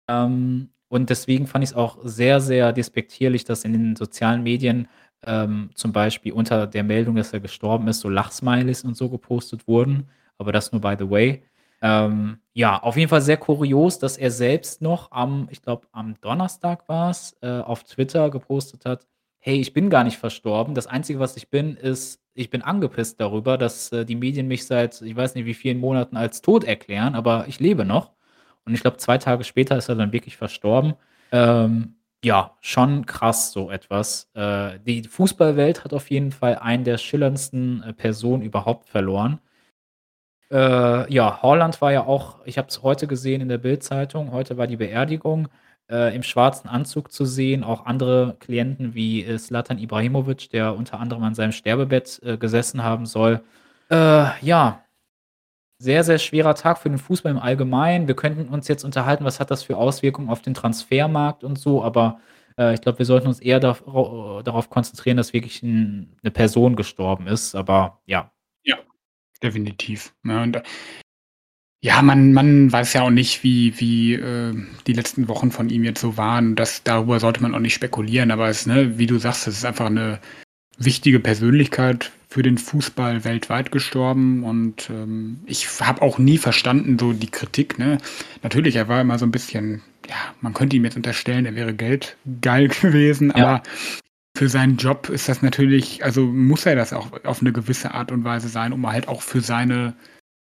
Ähm, und deswegen fand ich's auch sehr, sehr despektierlich, dass in den sozialen Medien, ähm, zum Beispiel unter der Meldung, dass er gestorben ist, so Lachsmileys und so gepostet wurden, aber das nur by the way. Ähm, ja, auf jeden Fall sehr kurios, dass er selbst noch am ich glaube, am Donnerstag war's, äh, auf Twitter gepostet hat: „Hey, ich bin gar nicht verstorben. Das Einzige, was ich bin, ist ich bin angepisst darüber, dass, äh, die Medien mich seit ich weiß nicht wie vielen Monaten als tot erklären, aber ich lebe noch.“ Und ich glaube, 2 Tage später ist er dann wirklich verstorben. Ähm, ja, schon krass so etwas. Äh, die Fußballwelt hat auf jeden Fall einen der schillerndsten, äh, Personen überhaupt verloren. Äh, ja, Haaland war ja auch ich habe es heute gesehen in der Bild-Zeitung, heute war die Beerdigung, äh, im schwarzen Anzug zu sehen, auch andere Klienten wie, äh, Ibrahimovic, der unter anderem an seinem Sterbebett, äh, gesessen haben soll. Äh, ja. sehr, sehr schwerer Tag für den Fußball im Allgemeinen. Wir könnten uns jetzt unterhalten, was hat das für Auswirkungen auf den Transfermarkt und so, aber, äh, ich glaube, wir sollten uns eher darau darauf konzentrieren, dass wirklich 'n 'ne Person gestorben ist, aber ja.
Ja, definitiv, ne? Und, äh ja, man man weiß ja auch nicht, wie wie, äh, die letzten Wochen von ihm jetzt so waren. Das darüber sollte man auch nicht spekulieren, aber es ne, wie du sagst, es ist einfach 'ne wichtige Persönlichkeit für den Fußball weltweit gestorben und, ähm, ich habe auch nie verstanden, so die Kritik, ne? Natürlich, er war immer so 'n bisschen ja, man könnte ihm jetzt unterstellen, er wäre geldgeil (laughs) gewesen,
Ja.
aber für seinen Job ist das natürlich also, muss er das auch auf 'ne gewisse Art und Weise sein, um halt auch für seine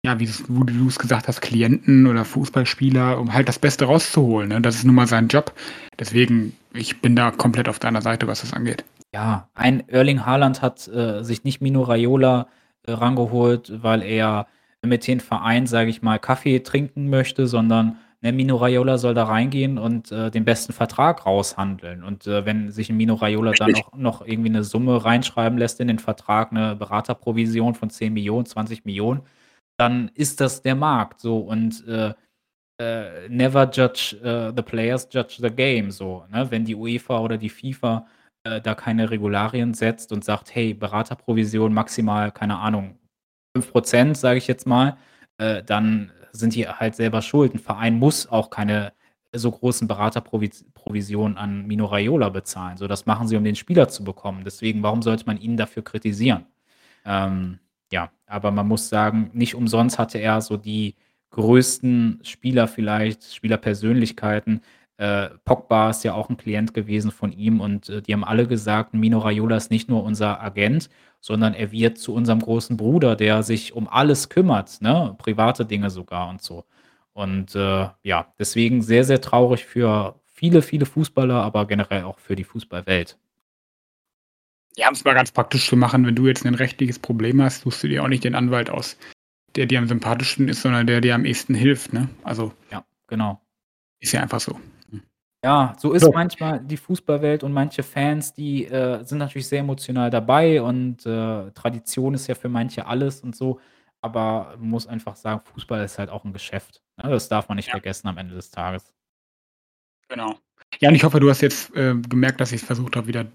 ja, wie wo du's gesagt hast, Klienten oder Fußballspieler, um halt das Beste rauszuholen, ne? Das ist nun mal sein Job. Deswegen, ich bin da komplett auf deiner Seite, was das angeht.
Ja, ein Erling Haaland hat, äh, sich nicht Mino Raiola, äh, rangeholt, weil er mit den Verein, sage ich mal, Kaffee trinken möchte, sondern, ne, Mino Raiola soll da reingehen und, äh, den besten Vertrag raushandeln. Und, äh, wenn sich 'n Mino Raiola dann auch noch irgendwie 'ne Summe reinschreiben lässt in den Vertrag, 'ne Beraterprovision von 10.000.000, 20.000.000, dann ist das der Markt so und, äh, äh, never judge, äh, the players, judge the game so, ne? Wenn die UEFA oder die FIFA, äh, da keine Regularien setzt und sagt: „Hey, Beraterprovision maximal, keine Ahnung, 5 %“, sage ich jetzt mal, äh, dann sind die halt selber schuld. 'N Verein muss auch keine so großen Beraterprovis Provisionen an Mino Raiola bezahlen. So, das machen sie, um den Spieler zu bekommen. Deswegen, warum sollte man ihn dafür kritisieren? Ähm, ja, aber man muss sagen, nicht umsonst hatte er so die größten Spieler vielleicht Spielerpersönlichkeiten. Äh, Pogba ist ja auch 'n Klient gewesen von ihm und, äh, die haben alle gesagt: „Mino Raiola ist nicht nur unser Agent, sondern er wird zu unserem großen Bruder, der sich um alles kümmert“, ne? Private Dinge sogar und so. Und, äh, ja, deswegen sehr, sehr traurig für viele, viele Fußballer, aber generell auch für die Fußballwelt.
Ja, um's mal ganz praktisch zu machen, wenn du jetzt 'nen rechtliches Problem hast, suchst du dir auch nicht den Anwalt aus, der dir am sympathischsten ist, sondern der dir am ehesten hilft, ne? Also
Ja, genau.
ist ja einfach so.
Ja, so ist
So.
manchmal die Fußballwelt und manche Fans, die, äh, sind natürlich sehr emotional dabei und, äh, Tradition ist ja für manche alles und so, aber man muss einfach sagen, Fußball ist halt auch 'n Geschäft, ne? Das darf man nicht
Ja.
vergessen am Ende des Tages.
Genau. Ja, und ich hoffe, du hast jetzt, äh, gemerkt, dass ich's versucht habe, wieder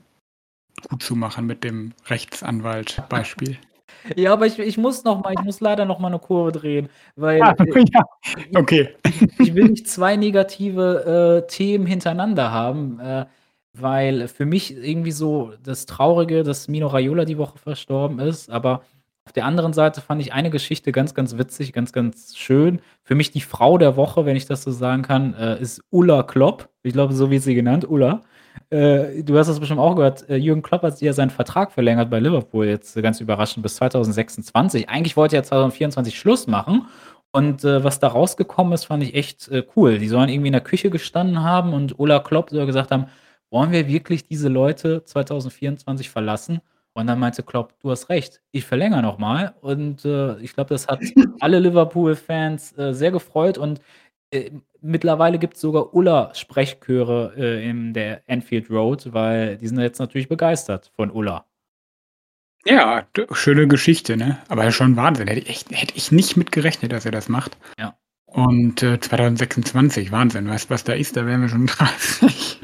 gut zu machen mit dem Rechtsanwalt-Beispiel. (laughs)
Ja, aber ich ich muss noch mal ich muss leider noch mal 'ne Kurve drehen, weil,
Ah, (laughs) ja, okay.
ich ich will nicht 2 negative, äh, Themen hintereinander haben, äh, weil für mich irgendwie so das Traurige, dass Mino Raiola die Woche verstorben ist, aber auf der anderen Seite fand ich eine Geschichte ganz, ganz witzig, ganz, ganz schön. Für mich die Frau der Woche, wenn ich das so sagen kann, äh, ist Ulla Klopp. Ich glaube, so wird sie genannt, Ulla. Äh, du hast das bestimmt auch gehört, äh, Jürgen Klopp hat ja seinen Vertrag verlängert bei Liverpool jetzt ganz überraschend bis 2026. Eigentlich wollte er 2024 Schluss machen und, äh, was da rausgekommen ist, fand ich echt, äh, cool. Die sollen irgendwie in der Küche gestanden haben und Ulla Klopp soll gesagt haben: „Wollen wir wirklich diese Leute 2024 verlassen?“ Und dann meinte Klopp: „Du hast recht, ich verlängere noch mal.“ Und, äh, ich glaube, das hat (laughs) alle Liverpool-Fans, äh, sehr gefreut und, äh, mittlerweile gibt's sogar Ulla-Sprechchöre, äh, in der Anfield Road, weil die sind jetzt natürlich begeistert von Ulla.
Ja, schöne Geschichte, ne? Aber schon Wahnsinn. Hätte ich hätte ich nicht mit gerechnet, dass er das macht.
Ja.
Und, äh, 2026, Wahnsinn. Weißt du, was da ist? Da wären wir schon (laughs) 30.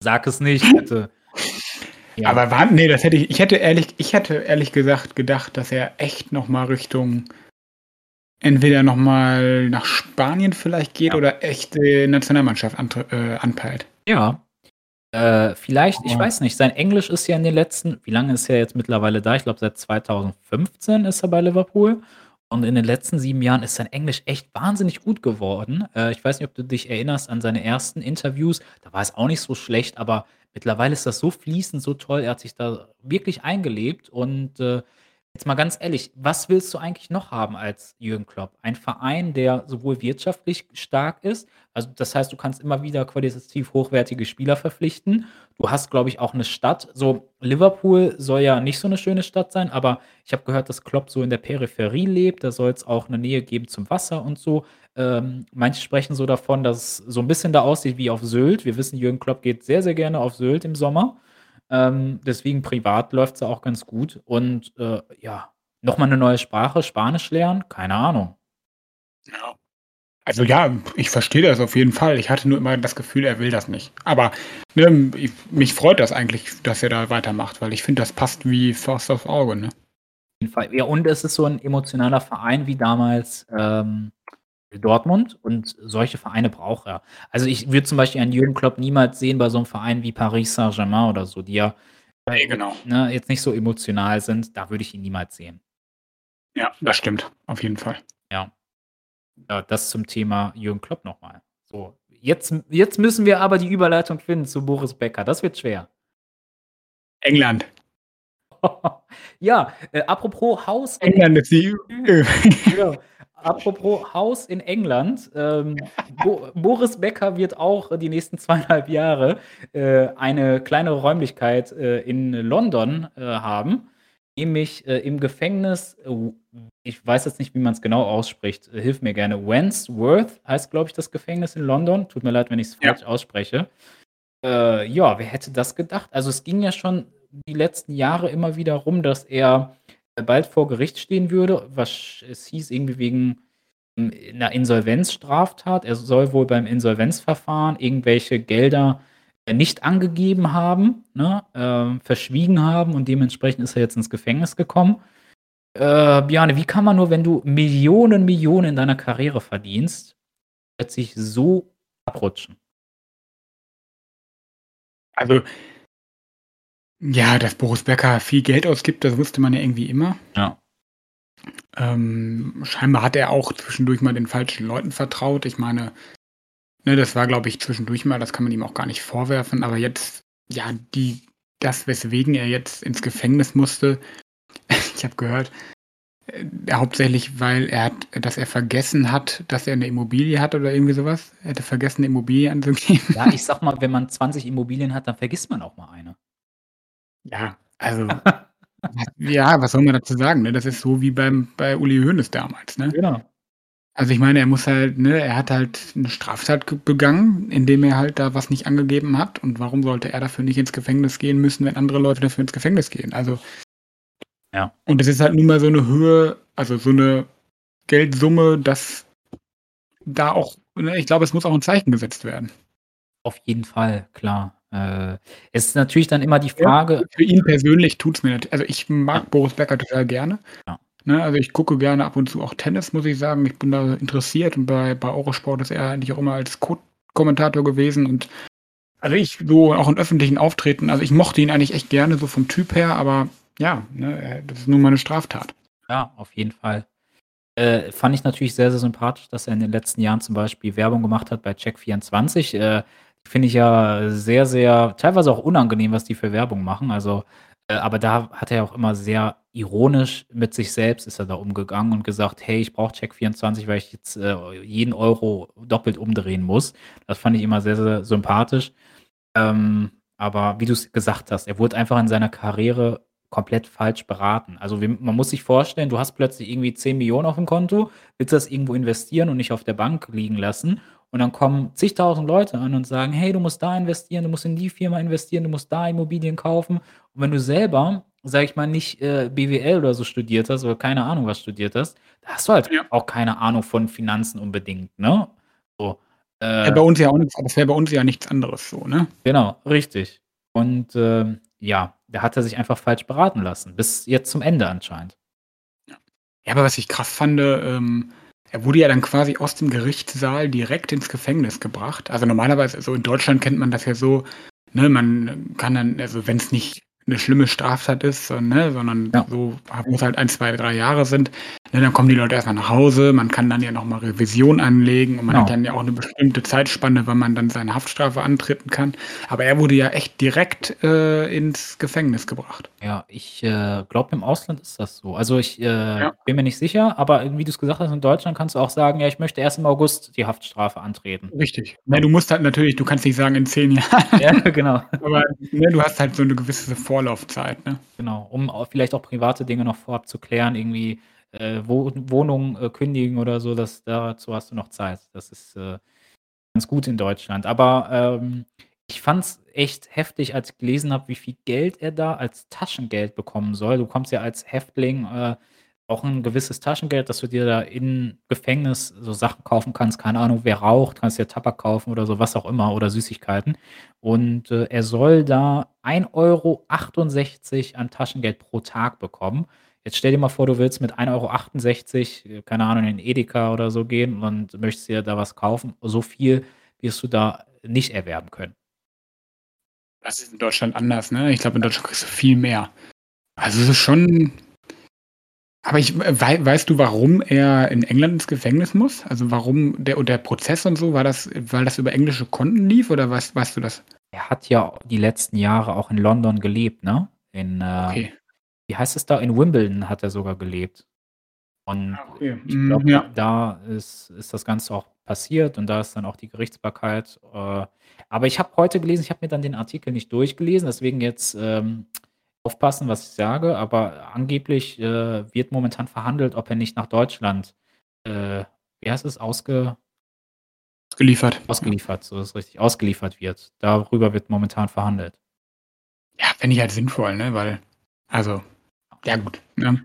Sag es nicht, bitte. Ja.
Aber wa ne, das hätte ich ich hätte ehrlich ich hätte ehrlich gesagt gedacht, dass er echt noch mal Richtung entweder noch mal nach Spanien vielleicht geht
Ja.
oder echt, äh, Nationalmannschaft antr äh, anpeilt.
Ja. Äh, vielleicht, ich weiß nicht, sein Englisch ist ja in den letzten wie lange ist er jetzt mittlerweile da? Ich glaube, seit 2015 ist er bei Liverpool und in den letzten 7 Jahren ist sein Englisch echt wahnsinnig gut geworden. Äh, ich weiß nicht, ob du dich erinnerst an seine ersten Interviews, da war es auch nicht so schlecht, aber mittlerweile ist das so fließend, so toll. Er hat sich da wirklich eingelebt und, äh, jetzt mal ganz ehrlich, was willst du eigentlich noch haben als Jürgen Klopp? Ein Verein, der sowohl wirtschaftlich stark ist, also, das heißt, du kannst immer wieder qualitativ hochwertige Spieler verpflichten. Du hast, glaube ich, auch 'ne Stadt so Liverpool soll ja nicht so 'ne schöne Stadt sein, aber ich habe gehört, dass Klopp so in der Peripherie lebt. Da soll's auch 'ne Nähe geben zum Wasser und so. Ähm, manche sprechen so davon, dass es so 'n bisschen da aussieht wie auf Sylt. Wir wissen, Jürgen Klopp geht sehr, sehr gerne auf Sylt im Sommer. Ähm, deswegen privat läuft's da auch ganz gut und, äh, ja, Noch mal 'ne neue Sprache, Spanisch lernen? Keine Ahnung.
Ja. Also, ja, ich verstehe das auf jeden Fall. Ich hatte nur immer das Gefühl, er will das nicht. Aber, ne, ich mich freut das eigentlich, dass er da weitermacht, weil ich finde, das passt wie Faust aufs Auge, ne?
Jeden Fall. Ja, und es ist so 'n emotionaler Verein wie damals, ähm, Dortmund und solche Vereine braucht er. Also, ich würde zum Beispiel einen Jürgen Klopp niemals sehen bei so 'nem Verein wie Paris Saint-Germain oder so, die ja,
Ne, genau.
ne, jetzt nicht so emotional sind. Da würde ich ihn niemals sehen.
Ja, das stimmt, auf jeden Fall.
Ja. Ja, das zum Thema Jürgen Klopp noch mal. So, jetzt jetzt müssen wir aber die Überleitung finden zu Boris Becker. Das wird schwer.
England. (laughs)
Ja, äh, apropos Haus
England ist die (laughs)
genau. Apropos Haus in England, ähm, Bo Boris Becker wird auch die nächsten 2 1/2 Jahre, äh, eine kleinere Räumlichkeit, äh, in London, äh, haben, nämlich, äh, im Gefängnis w ich weiß jetzt nicht, wie man's genau ausspricht, äh, hilf mir gerne. Wandsworth heißt, glaube ich, das Gefängnis in London. Tut mir leid, wenn ich's
Ja.
falsch ausspreche. Äh, ja, wer hätte das gedacht? Also, es ging ja schon die letzten Jahre immer wieder rum, dass er, äh, bald vor Gericht stehen würde. Was es hieß irgendwie wegen, hm, 'ner Insolvenzstraftat. Er soll wohl beim Insolvenzverfahren irgendwelche Gelder, äh, nicht angegeben haben, ne, ähm, verschwiegen haben und dementsprechend ist er jetzt ins Gefängnis gekommen. Äh, Bjarne, wie kann man nur, wenn du Millionen, Millionen in deiner Karriere verdienst, plötzlich so abrutschen?
Also ja, dass Boris Becker viel Geld ausgibt, das wusste man ja irgendwie immer.
Ja.
Ähm, scheinbar hat er auch zwischendurch mal den falschen Leuten vertraut. Ich meine, ne, das war, glaube ich, zwischendurch mal, das kann man ihm auch gar nicht vorwerfen, aber jetzt, ja, die das, weswegen er jetzt ins Gefängnis musste, (laughs) ich habe gehört, äh, hauptsächlich, weil er hat dass er vergessen hat, dass er 'ne Immobilie hat oder irgendwie so was. Er hätte vergessen, 'ne Immobilie anzugeben.
Ja, ich sage mal, wenn man 20 Immobilien hat, dann vergisst man auch mal eine.
Ja, also (laughs) ja, was soll man dazu sagen, ne? Das ist so wie beim bei Uli Hoeneß damals, ne?
Genau.
Also, ich meine, er muss halt ne, er hat halt 'ne Straftat ge begangen, indem er halt da was nicht angegeben hat. Und warum sollte er dafür nicht ins Gefängnis gehen müssen, wenn andere Leute dafür ins Gefängnis gehen? Also
Ja.
und es ist halt nun mal so 'ne Höhe also, so 'ne Geldsumme, dass da auch ne, ich glaube, es muss auch 'n Zeichen gesetzt werden.
Auf jeden Fall, klar. Äh, es ist natürlich dann immer die
Ja,
Frage
für ihn persönlich tut's mir nat also, ich mag
Ja.
Boris Becker total gerne,
Ja.
ne? Also, ich gucke gerne ab und zu auch Tennis, muss ich sagen. Ich bin da interessiert und bei bei Eurosport ist er eigentlich auch immer als Co-Kommentator gewesen und also, ich so auch in öffentlichen Auftritten also, ich mochte ihn eigentlich echt gerne so vom Typ her, aber ja, ne, äh, das ist nun mal 'ne Straftat.
Ja, auf jeden Fall. Äh, fand ich natürlich sehr, sehr sympathisch, dass er in den letzten Jahren zum Beispiel Werbung gemacht hat bei Check24. Äh, finde ich ja sehr, sehr teilweise auch unangenehm, was die für Werbung machen. Also, äh, aber da hat er auch immer sehr ironisch mit sich selbst ist er da umgegangen und gesagt: „Hey, ich brauche Check24, weil ich jetzt, äh, jeden Euro doppelt umdrehen muss.“ Das fand ich immer sehr, sehr sympathisch. Ähm, aber wie du's gesagt hast, er wurde einfach in seiner Karriere komplett falsch beraten. Also, wir man muss sich vorstellen, du hast plötzlich irgendwie 10.000.000 aufm Konto, willst das irgendwo investieren und nicht auf der Bank liegen lassen. Und dann kommen zigtausend Leute an und sagen: „Hey, du musst da investieren, du musst in die Firma investieren, du musst da Immobilien kaufen.“ Und wenn du selber, sage ich mal, nicht, äh, BWL oder so studiert hast oder keine Ahnung was studiert hast, da hast du halt
Ja.
auch keine Ahnung von Finanzen unbedingt, ne? So,
Ja,
äh
bei uns ja auch nix das wäre bei uns ja nichts anderes so, ne?
Genau, richtig. Und, ähm, ja, da hat er sich einfach falsch beraten lassen, bis jetzt zum Ende anscheinend.
Ja. Ja, aber was ich krass fande, ähm, er wurde ja dann quasi aus dem Gerichtssaal direkt ins Gefängnis gebracht. Also, normalerweise so in Deutschland kennt man das ja so, ne, man kann dann also, wenn's nicht 'ne schlimme Straftat ist, so, ne, sondern
Ja.
so wo's halt 1, 2, 3 Jahre sind, ne, dann kommen die Leute erst mal nach Hause. Man kann dann ja noch mal Revision anlegen und man hat
Genau.
dann ja auch 'ne bestimmte Zeitspanne, wann man dann seine Haftstrafe antreten kann. Aber er wurde ja echt direkt, äh, ins Gefängnis gebracht.
Ja, ich, äh, glaube, im Ausland ist das so. Also, ich, äh,
Ja.
bin mir nicht sicher, aber wie du's gesagt hast, in Deutschland kannst du auch sagen: „Ja, ich möchte erst im August die Haftstrafe antreten.“
Richtig. Ne, du musst halt natürlich du kannst nicht sagen in 10 Jahren.
Ja, genau. (laughs)
Aber, ne, du hast halt so 'ne gewisse Vorlaufzeit, ne?
Genau, um auch vielleicht auch private Dinge noch vorab zu klären, irgendwie, äh, Wo Wohnung, äh, kündigen oder so, das dazu hast du noch Zeit. Das ist, äh, ganz gut in Deutschland. Aber, ähm, ich fand's echt heftig, als ich gelesen habe, wie viel Geld er da als Taschengeld bekommen soll. Du kommst ja als Häftling, äh, auch 'n gewisses Taschengeld, dass du dir da im Gefängnis so Sachen kaufen kannst. Keine Ahnung, wer raucht, kannst dir Tabak kaufen oder so, was auch immer oder Süßigkeiten. Und, äh, er soll da 1,68 € an Taschengeld pro Tag bekommen. Jetzt stell dir mal vor, du willst mit 1,68 €, äh, keine Ahnung, in Edeka oder so gehen und möchtest dir da was kaufen. So viel wirst du da nicht erwerben können.
Das ist in Deutschland anders, ne? Ich glaube, in Deutschland kriegst du viel mehr. Also, es ist schon aber ich wei weißt du, warum er in England ins Gefängnis muss? Also, warum der und der Prozess und so, war das weil das über englische Konten lief oder weißt weißt du das?
Er hat ja die letzten Jahre auch in London gelebt, ne? In, äh
Okay.
wie heißt es da? In Wimbledon hat er sogar gelebt. Und
Ah, okay.
ich
Mhm,
glaube,
ja.
da ist ist das Ganze auch passiert und da ist dann auch die Gerichtsbarkeit. Äh, aber ich habe heute gelesen ich habe mir dann den Artikel nicht durchgelesen, deswegen jetzt, ähm, aufpassen, was ich sage, aber angeblich, äh, wird momentan verhandelt, ob er nicht nach Deutschland, äh, wie heißt es, ausge
Geliefert, ja.
ausgeliefert, so ist richtig, ausgeliefert wird. Darüber wird momentan verhandelt.
Ja, fände ich halt sinnvoll, ne, weil also, ja gut, ne?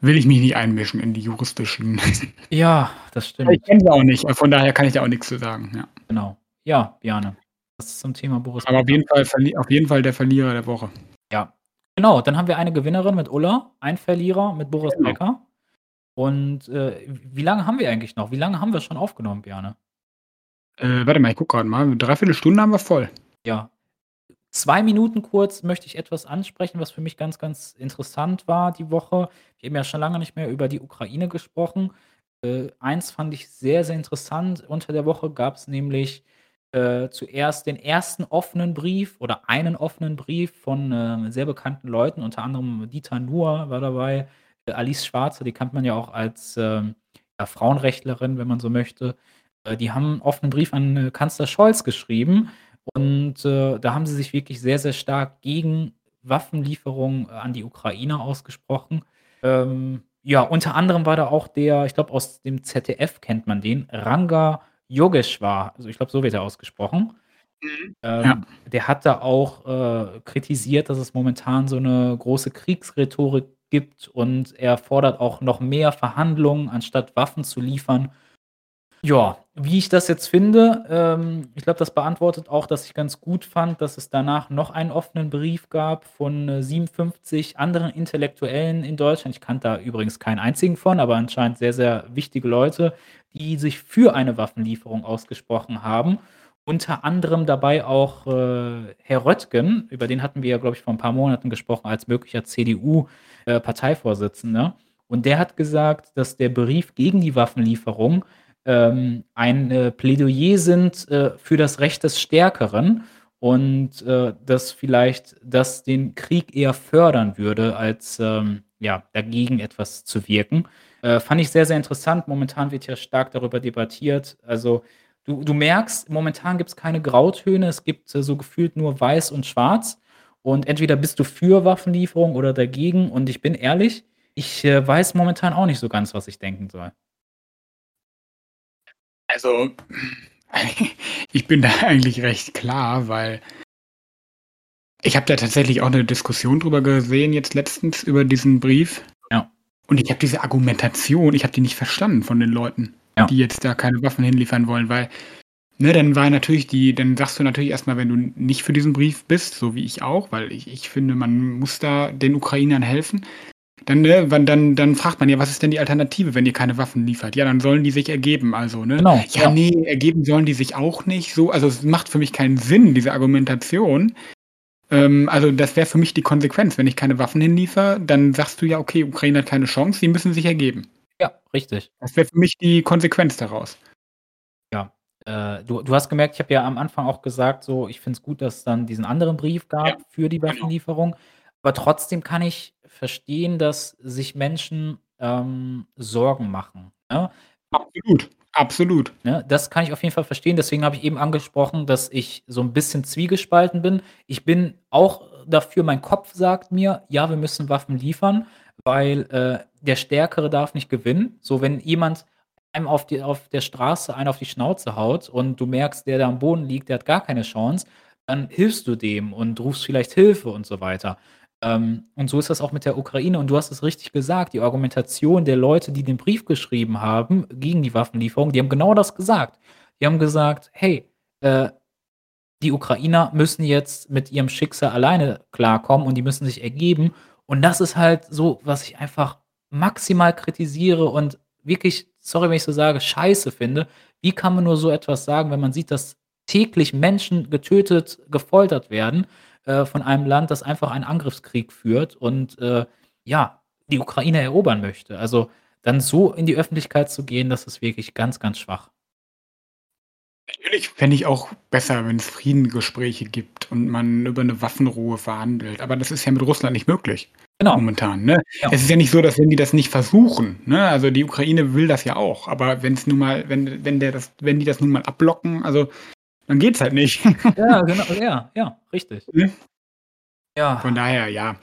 Will ich mich nicht einmischen in die juristischen (laughs)
Ja, das
Aber ich
stimmt.
kenne sie auch nicht, von daher kann ich da auch nix zu sagen, ja.
Genau. Ja, gerne. Das zum Thema Boris
Aber auf jeden Fall auf jeden Fall der Verlierer der Woche.
Ja. Genau, dann haben wir eine Gewinnerin mit Ulla, einen Verlierer mit Boris
Genau.
Becker. Und, äh, wie lange haben wir eigentlich noch? Wie lange haben wir schon aufgenommen, Bjane?
Äh, warte mal, ich gucke grad mal. 3/4 Stunde haben wir voll.
Ja. 2 Minuten kurz möchte ich etwas ansprechen, was für mich ganz, ganz interessant war die Woche. Wir haben ja schon lange nicht mehr über die Ukraine gesprochen. Äh, eins fand ich sehr, sehr interessant. Unter der Woche gab's nämlich, äh, zuerst den 1. offenen Brief oder einen offenen Brief von, ähm, sehr bekannten Leuten, unter anderem Dieter Nuhr war dabei, äh, Alice Schwarzer, die kennt man ja auch als, ähm, ja, Frauenrechtlerin, wenn man so möchte. Äh, die haben 'n offenen Brief an, äh, Kanzler Scholz geschrieben und, äh, da haben sie sich wirklich sehr, sehr stark gegen Waffenlieferungen an die Ukraine ausgesprochen. Ähm, ja, unter anderem war da auch der ich glaube, aus dem ZDF kennt man den, Ranga Yogeshwar. Also, ich glaube, so wird er ausgesprochen.
Mhm. Ja.
Ähm, der hat da auch, äh, kritisiert, dass es momentan so 'ne große Kriegsrhetorik gibt und er fordert auch noch mehr Verhandlungen, anstatt Waffen zu liefern. Ja, wie ich das jetzt finde, ähm, ich glaube, das beantwortet auch, dass ich ganz gut fand, dass es danach noch einen offenen Brief gab von, äh, 57 anderen Intellektuellen in Deutschland. Ich kannte da übrigens keinen einzigen von, aber anscheinend sehr, sehr wichtige Leute, die sich für eine Waffenlieferung ausgesprochen haben. Unter anderem dabei auch, äh, Herr Röttgen, über den hatten wir ja, glaube ich, vor 'n paar Monaten gesprochen als möglicher CDU äh. Und der hat gesagt, dass der Brief gegen die Waffenlieferung, ähm, ein, äh, Plädoyer sind, äh, für das Recht des Stärkeren und, äh, dass vielleicht das den Krieg eher fördern würde, als, ähm, ja, dagegen etwas zu wirken. Äh, fand ich sehr, sehr interessant. Momentan wird ja stark darüber debattiert. Also, du du merkst, momentan gibt's keine Grautöne. Es gibt, äh, so gefühlt nur weiß und schwarz. Und entweder bist du für Waffenlieferung oder dagegen. Und ich bin ehrlich, ich, äh, weiß momentan auch nicht so ganz, was ich denken soll.
Also, (laughs) ich bin da eigentlich recht klar, weil ich habe da tatsächlich auch 'ne Diskussion drüber gesehen jetzt letztens über diesen Brief.
Ja.
Und ich habe diese Argumentation ich habe die nicht verstanden von den Leuten,
Ja.
die jetzt da keine Waffen hinliefern wollen, weil, ne, dann war natürlich die dann sagst du natürlich erst mal, wenn du nicht für diesen Brief bist, so wie ich auch, weil ich ich finde, man muss da den Ukrainern helfen. Dann, ne, dann dann fragt man ja: „Was ist denn die Alternative, wenn ihr keine Waffen liefert?“ Ja, dann sollen die sich ergeben, also, ne?
Genau,
Ja,
ja.
ne, ergeben sollen die sich auch nicht so. Also, es macht für mich keinen Sinn, diese Argumentation. Ähm, also, das wäre für mich die Konsequenz. Wenn ich keine Waffen hinliefere, dann sagst du ja: „Okay, Ukraine hat keine Chance, die müssen sich ergeben.“
Ja, richtig.
Das wäre für mich die Konsequenz daraus.
Ja, äh, du du hast gemerkt, ich habe ja am Anfang auch gesagt, so, ich finde es gut, dass es dann diesen anderen Brief
Ja,
gab für die
genau.
Aber trotzdem kann ich verstehen, dass sich Menschen, ähm, Sorgen machen, ne?
Absolut, absolut.
Ne, das kann ich auf jeden Fall verstehen. Deswegen habe ich eben angesprochen, dass ich so 'n bisschen zwiegespalten bin. Ich bin auch dafür mein Kopf sagt mir: „Ja, wir müssen Waffen liefern, weil, äh, der Stärkere darf nicht gewinnen.“ So, wenn jemand einem auf die auf der Straße einen auf die Schnauze haut und du merkst, der da am Boden liegt, der hat gar keine Chance, dann hilfst du dem und rufst vielleicht Hilfe und so weiter. Ähm, und so ist das auch mit der Ukraine und du hast es richtig gesagt, die Argumentation der Leute, die den Brief geschrieben haben gegen die Waffenlieferung, die haben genau das gesagt. Die haben gesagt: „Hey, äh, die Ukrainer müssen jetzt mit ihrem Schicksal alleine klarkommen und die müssen sich ergeben.“ Und das ist halt so, was ich einfach maximal kritisiere und wirklich, sorry, wenn ich so sage, scheiße finde. Wie kann man nur so etwas sagen, wenn man sieht, dass täglich Menschen getötet, gefoltert werden, äh, von einem Land, das einfach einen Angriffskrieg führt und, äh, ja, die Ukraine erobern möchte. Also, dann so in die Öffentlichkeit zu gehen, das ist wirklich ganz, ganz schwach.
Natürlich fände ich auch besser, wenn es Friedensgespräche gibt und man über 'ne Waffenruhe verhandelt, aber das ist ja mit Russland nicht möglich
Genau.
momentan, ne?
Ja.
Es ist ja nicht so, dass wenn die das nicht versuchen, ne also, die Ukraine will das ja auch, aber wenn's nun mal wenn wenn der das wenn die das nun mal abblocken, also, dann geht's halt nicht. (laughs)
Ja, genau, (laughs) ja, ja, richtig. Ja.
Von daher, ja.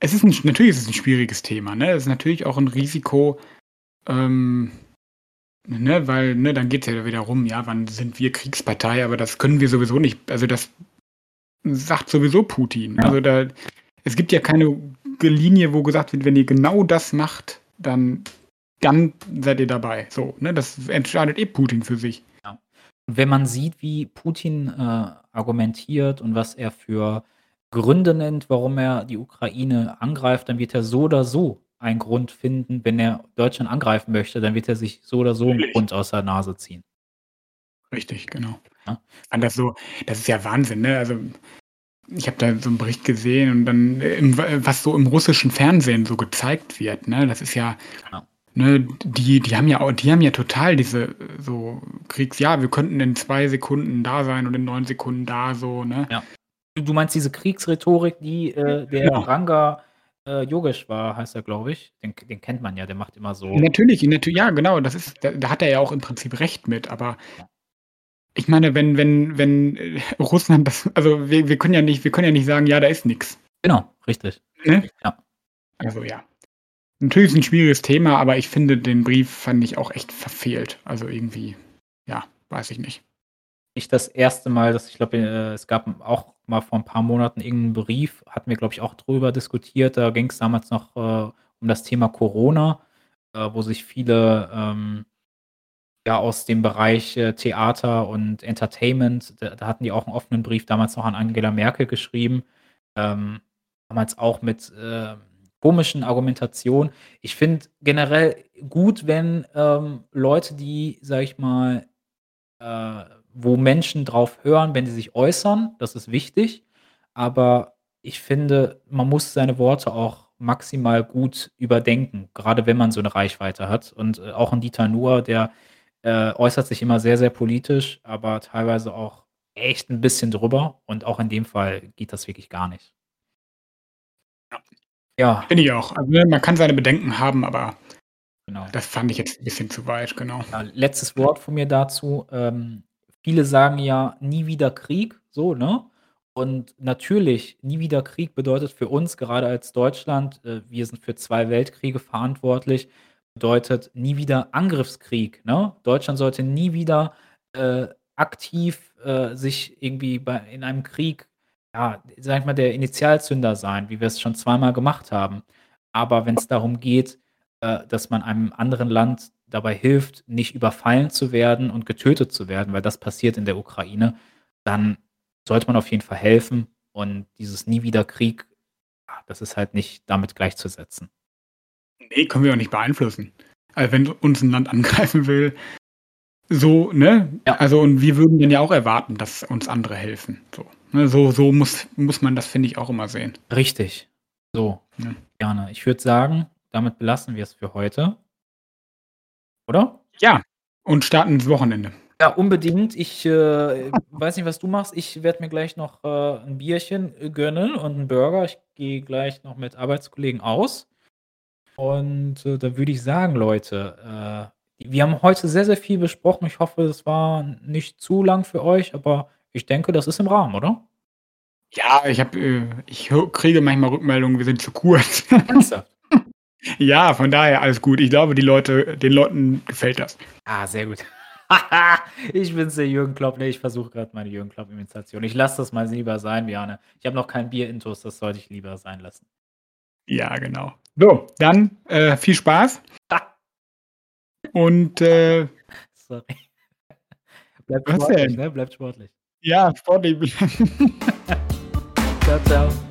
Es ist 'n sch natürlich ist es 'n schwieriges Thema, ne? Es ist natürlich auch 'n Risiko, ähm, ne, weil, ne, dann geht's ja wieder rum, ja, wann sind wir Kriegspartei, aber das können wir sowieso nicht also, das sagt sowieso Putin.
Ja.
Also, da es gibt ja keine Linie, wo gesagt wird: „Wenn ihr genau das macht, dann dann seid ihr dabei.“ So, ne? Das entscheidet eh Putin für sich.
Ja. Wenn man sieht, wie Putin, äh, argumentiert und was er für Gründe nennt, warum er die Ukraine angreift, dann wird er so oder so einen Grund finden. Wenn er Deutschland angreifen möchte, dann wird er sich so oder so 'n
Natürlich.
Grund aus der Nase ziehen.
Richtig, genau.
Ja.
Das so das ist ja Wahnsinn, ne? Also, ich habe da so 'n Bericht gesehen und dann, im wa was so im russischen Fernsehen so gezeigt wird, ne? Das ist ja
Genau.
Ne, die die haben ja au die haben ja total diese so Kriegs ja, wir könnten in 2 Sekunden da sein und in 9 Sekunden da so, ne?
Ja. Du meinst diese Kriegsrhetorik, die, äh, der
Genau.
Ranga, äh, Yogeshwar heißt er, glaube ich. Den den kennt man ja, der macht immer so
Natürlich, natü ja, genau, das ist da da hat er ja auch im Prinzip recht mit, aber
Ja.
ich meine, wenn wenn wenn, äh, Russland das also, wir wir können ja nicht wir können ja nicht sagen: „Ja, da ist nix.“
Genau, richtig.
Ne?
Ja.
Also, ja. Natürlich ist 'n schwieriges Thema, aber ich finde, den Brief fand ich auch echt verfehlt. Also, irgendwie, ja, weiß ich nicht.
Nicht das 1. Mal, dass ich glaube, äh, es gab auch mal vor 'n paar Monaten irgend 'n Brief, hatten wir, glaube ich, auch drüber diskutiert. Da ging's damals noch, äh, um das Thema Corona, äh, wo sich viele, ähm, ja, aus dem Bereich, äh, Theater und Entertainment da da hatten die auch 'n offenen Brief damals noch an Angela Merkel geschrieben, ähm, damals auch mit, ähm, komischen Argumentationen. Ich finde generell gut, wenn, ähm, Leute, die, sage ich mal äh, wo Menschen drauf hören, wenn die sich äußern, das ist wichtig. Aber ich finde, man muss seine Worte auch maximal gut überdenken, grade wenn man so 'ne Reichweite hat. Und, äh, auch 'n Dieter Nuhr, der, äh, äußert sich immer sehr, sehr politisch, aber teilweise auch echt 'n bisschen drüber und auch in dem Fall geht das wirklich gar nicht.
Ja. Finde ich auch. Also, ne, man kann seine Bedenken haben, aber
Genau.
das fand ich jetzt 'n bisschen zu weit, genau.
Ja, letztes Wort von mir dazu. Ähm, viele sagen ja: „Nie wieder Krieg“, so, ne? Und natürlich, nie wieder Krieg bedeutet für uns, gerade als Deutschland äh, wir sind für 2 Weltkriege verantwortlich, bedeutet nie wieder Angriffskrieg, ne? Deutschland sollte nie wieder, äh, aktiv, äh, sich irgendwie bei in einem Krieg, ja, sage ich mal, der Initialzünder sein, wie wir's schon zweimal gemacht haben. Aber wenn's darum geht, äh, dass man einem anderen Land dabei hilft, nicht überfallen zu werden und getötet zu werden, weil das passiert in der Ukraine, dann sollte man auf jeden Fall helfen. Und dieses „Nie wieder Krieg“, das ist halt nicht damit gleichzusetzen.
Ne, können wir auch nicht beeinflussen. Also, wenn uns 'n Land (laughs) angreifen will, so, ne?
Ja.
Also, und wir würden dann ja auch erwarten, dass uns andere helfen, so, ne? So so muss muss man das, finde ich, auch immer sehen.
Richtig. So,
Ja.
gerne. Ich würde sagen, damit belassen wir's für heute. Oder?
Ja, und starten ins Wochenende.
Ja, unbedingt. Ich, äh, weiß nicht, was du machst. Ich werde mir gleich noch, äh, 'n Bierchen, gönnen und 'n Burger. Ich gehe gleich noch mit Arbeitskollegen aus. Und, äh, da würde ich sagen, Leute, äh, wir haben heute sehr, sehr viel besprochen. Ich hoffe, es war nicht zu lang für euch, aber ich denke, das ist im Rahmen, oder?
Ja, ich habe, äh ich kriege manchmal Rückmeldungen, wir sind zu kurz. (laughs)
Ernsthaft?
Ja, von daher alles gut. Ich glaube, die Leute den Leuten gefällt das.
Ah, sehr gut. (laughs) Ich bin's, der Jürgen Klopp. Ne, ich versuche grad meine Jürgen Klopp-Imitation. Ich lasse das mal lieber sein, Bjarne. Ich habe noch kein Bier intus, das sollte ich lieber sein lassen.
Ja, genau. So, dann, äh, viel Spaß. (laughs) Und, äh
Sorry. Bleibt sportlich, ne? Bleibt sportlich.
Ja, sportlig (laughs) bleiben.
ciao, ciao.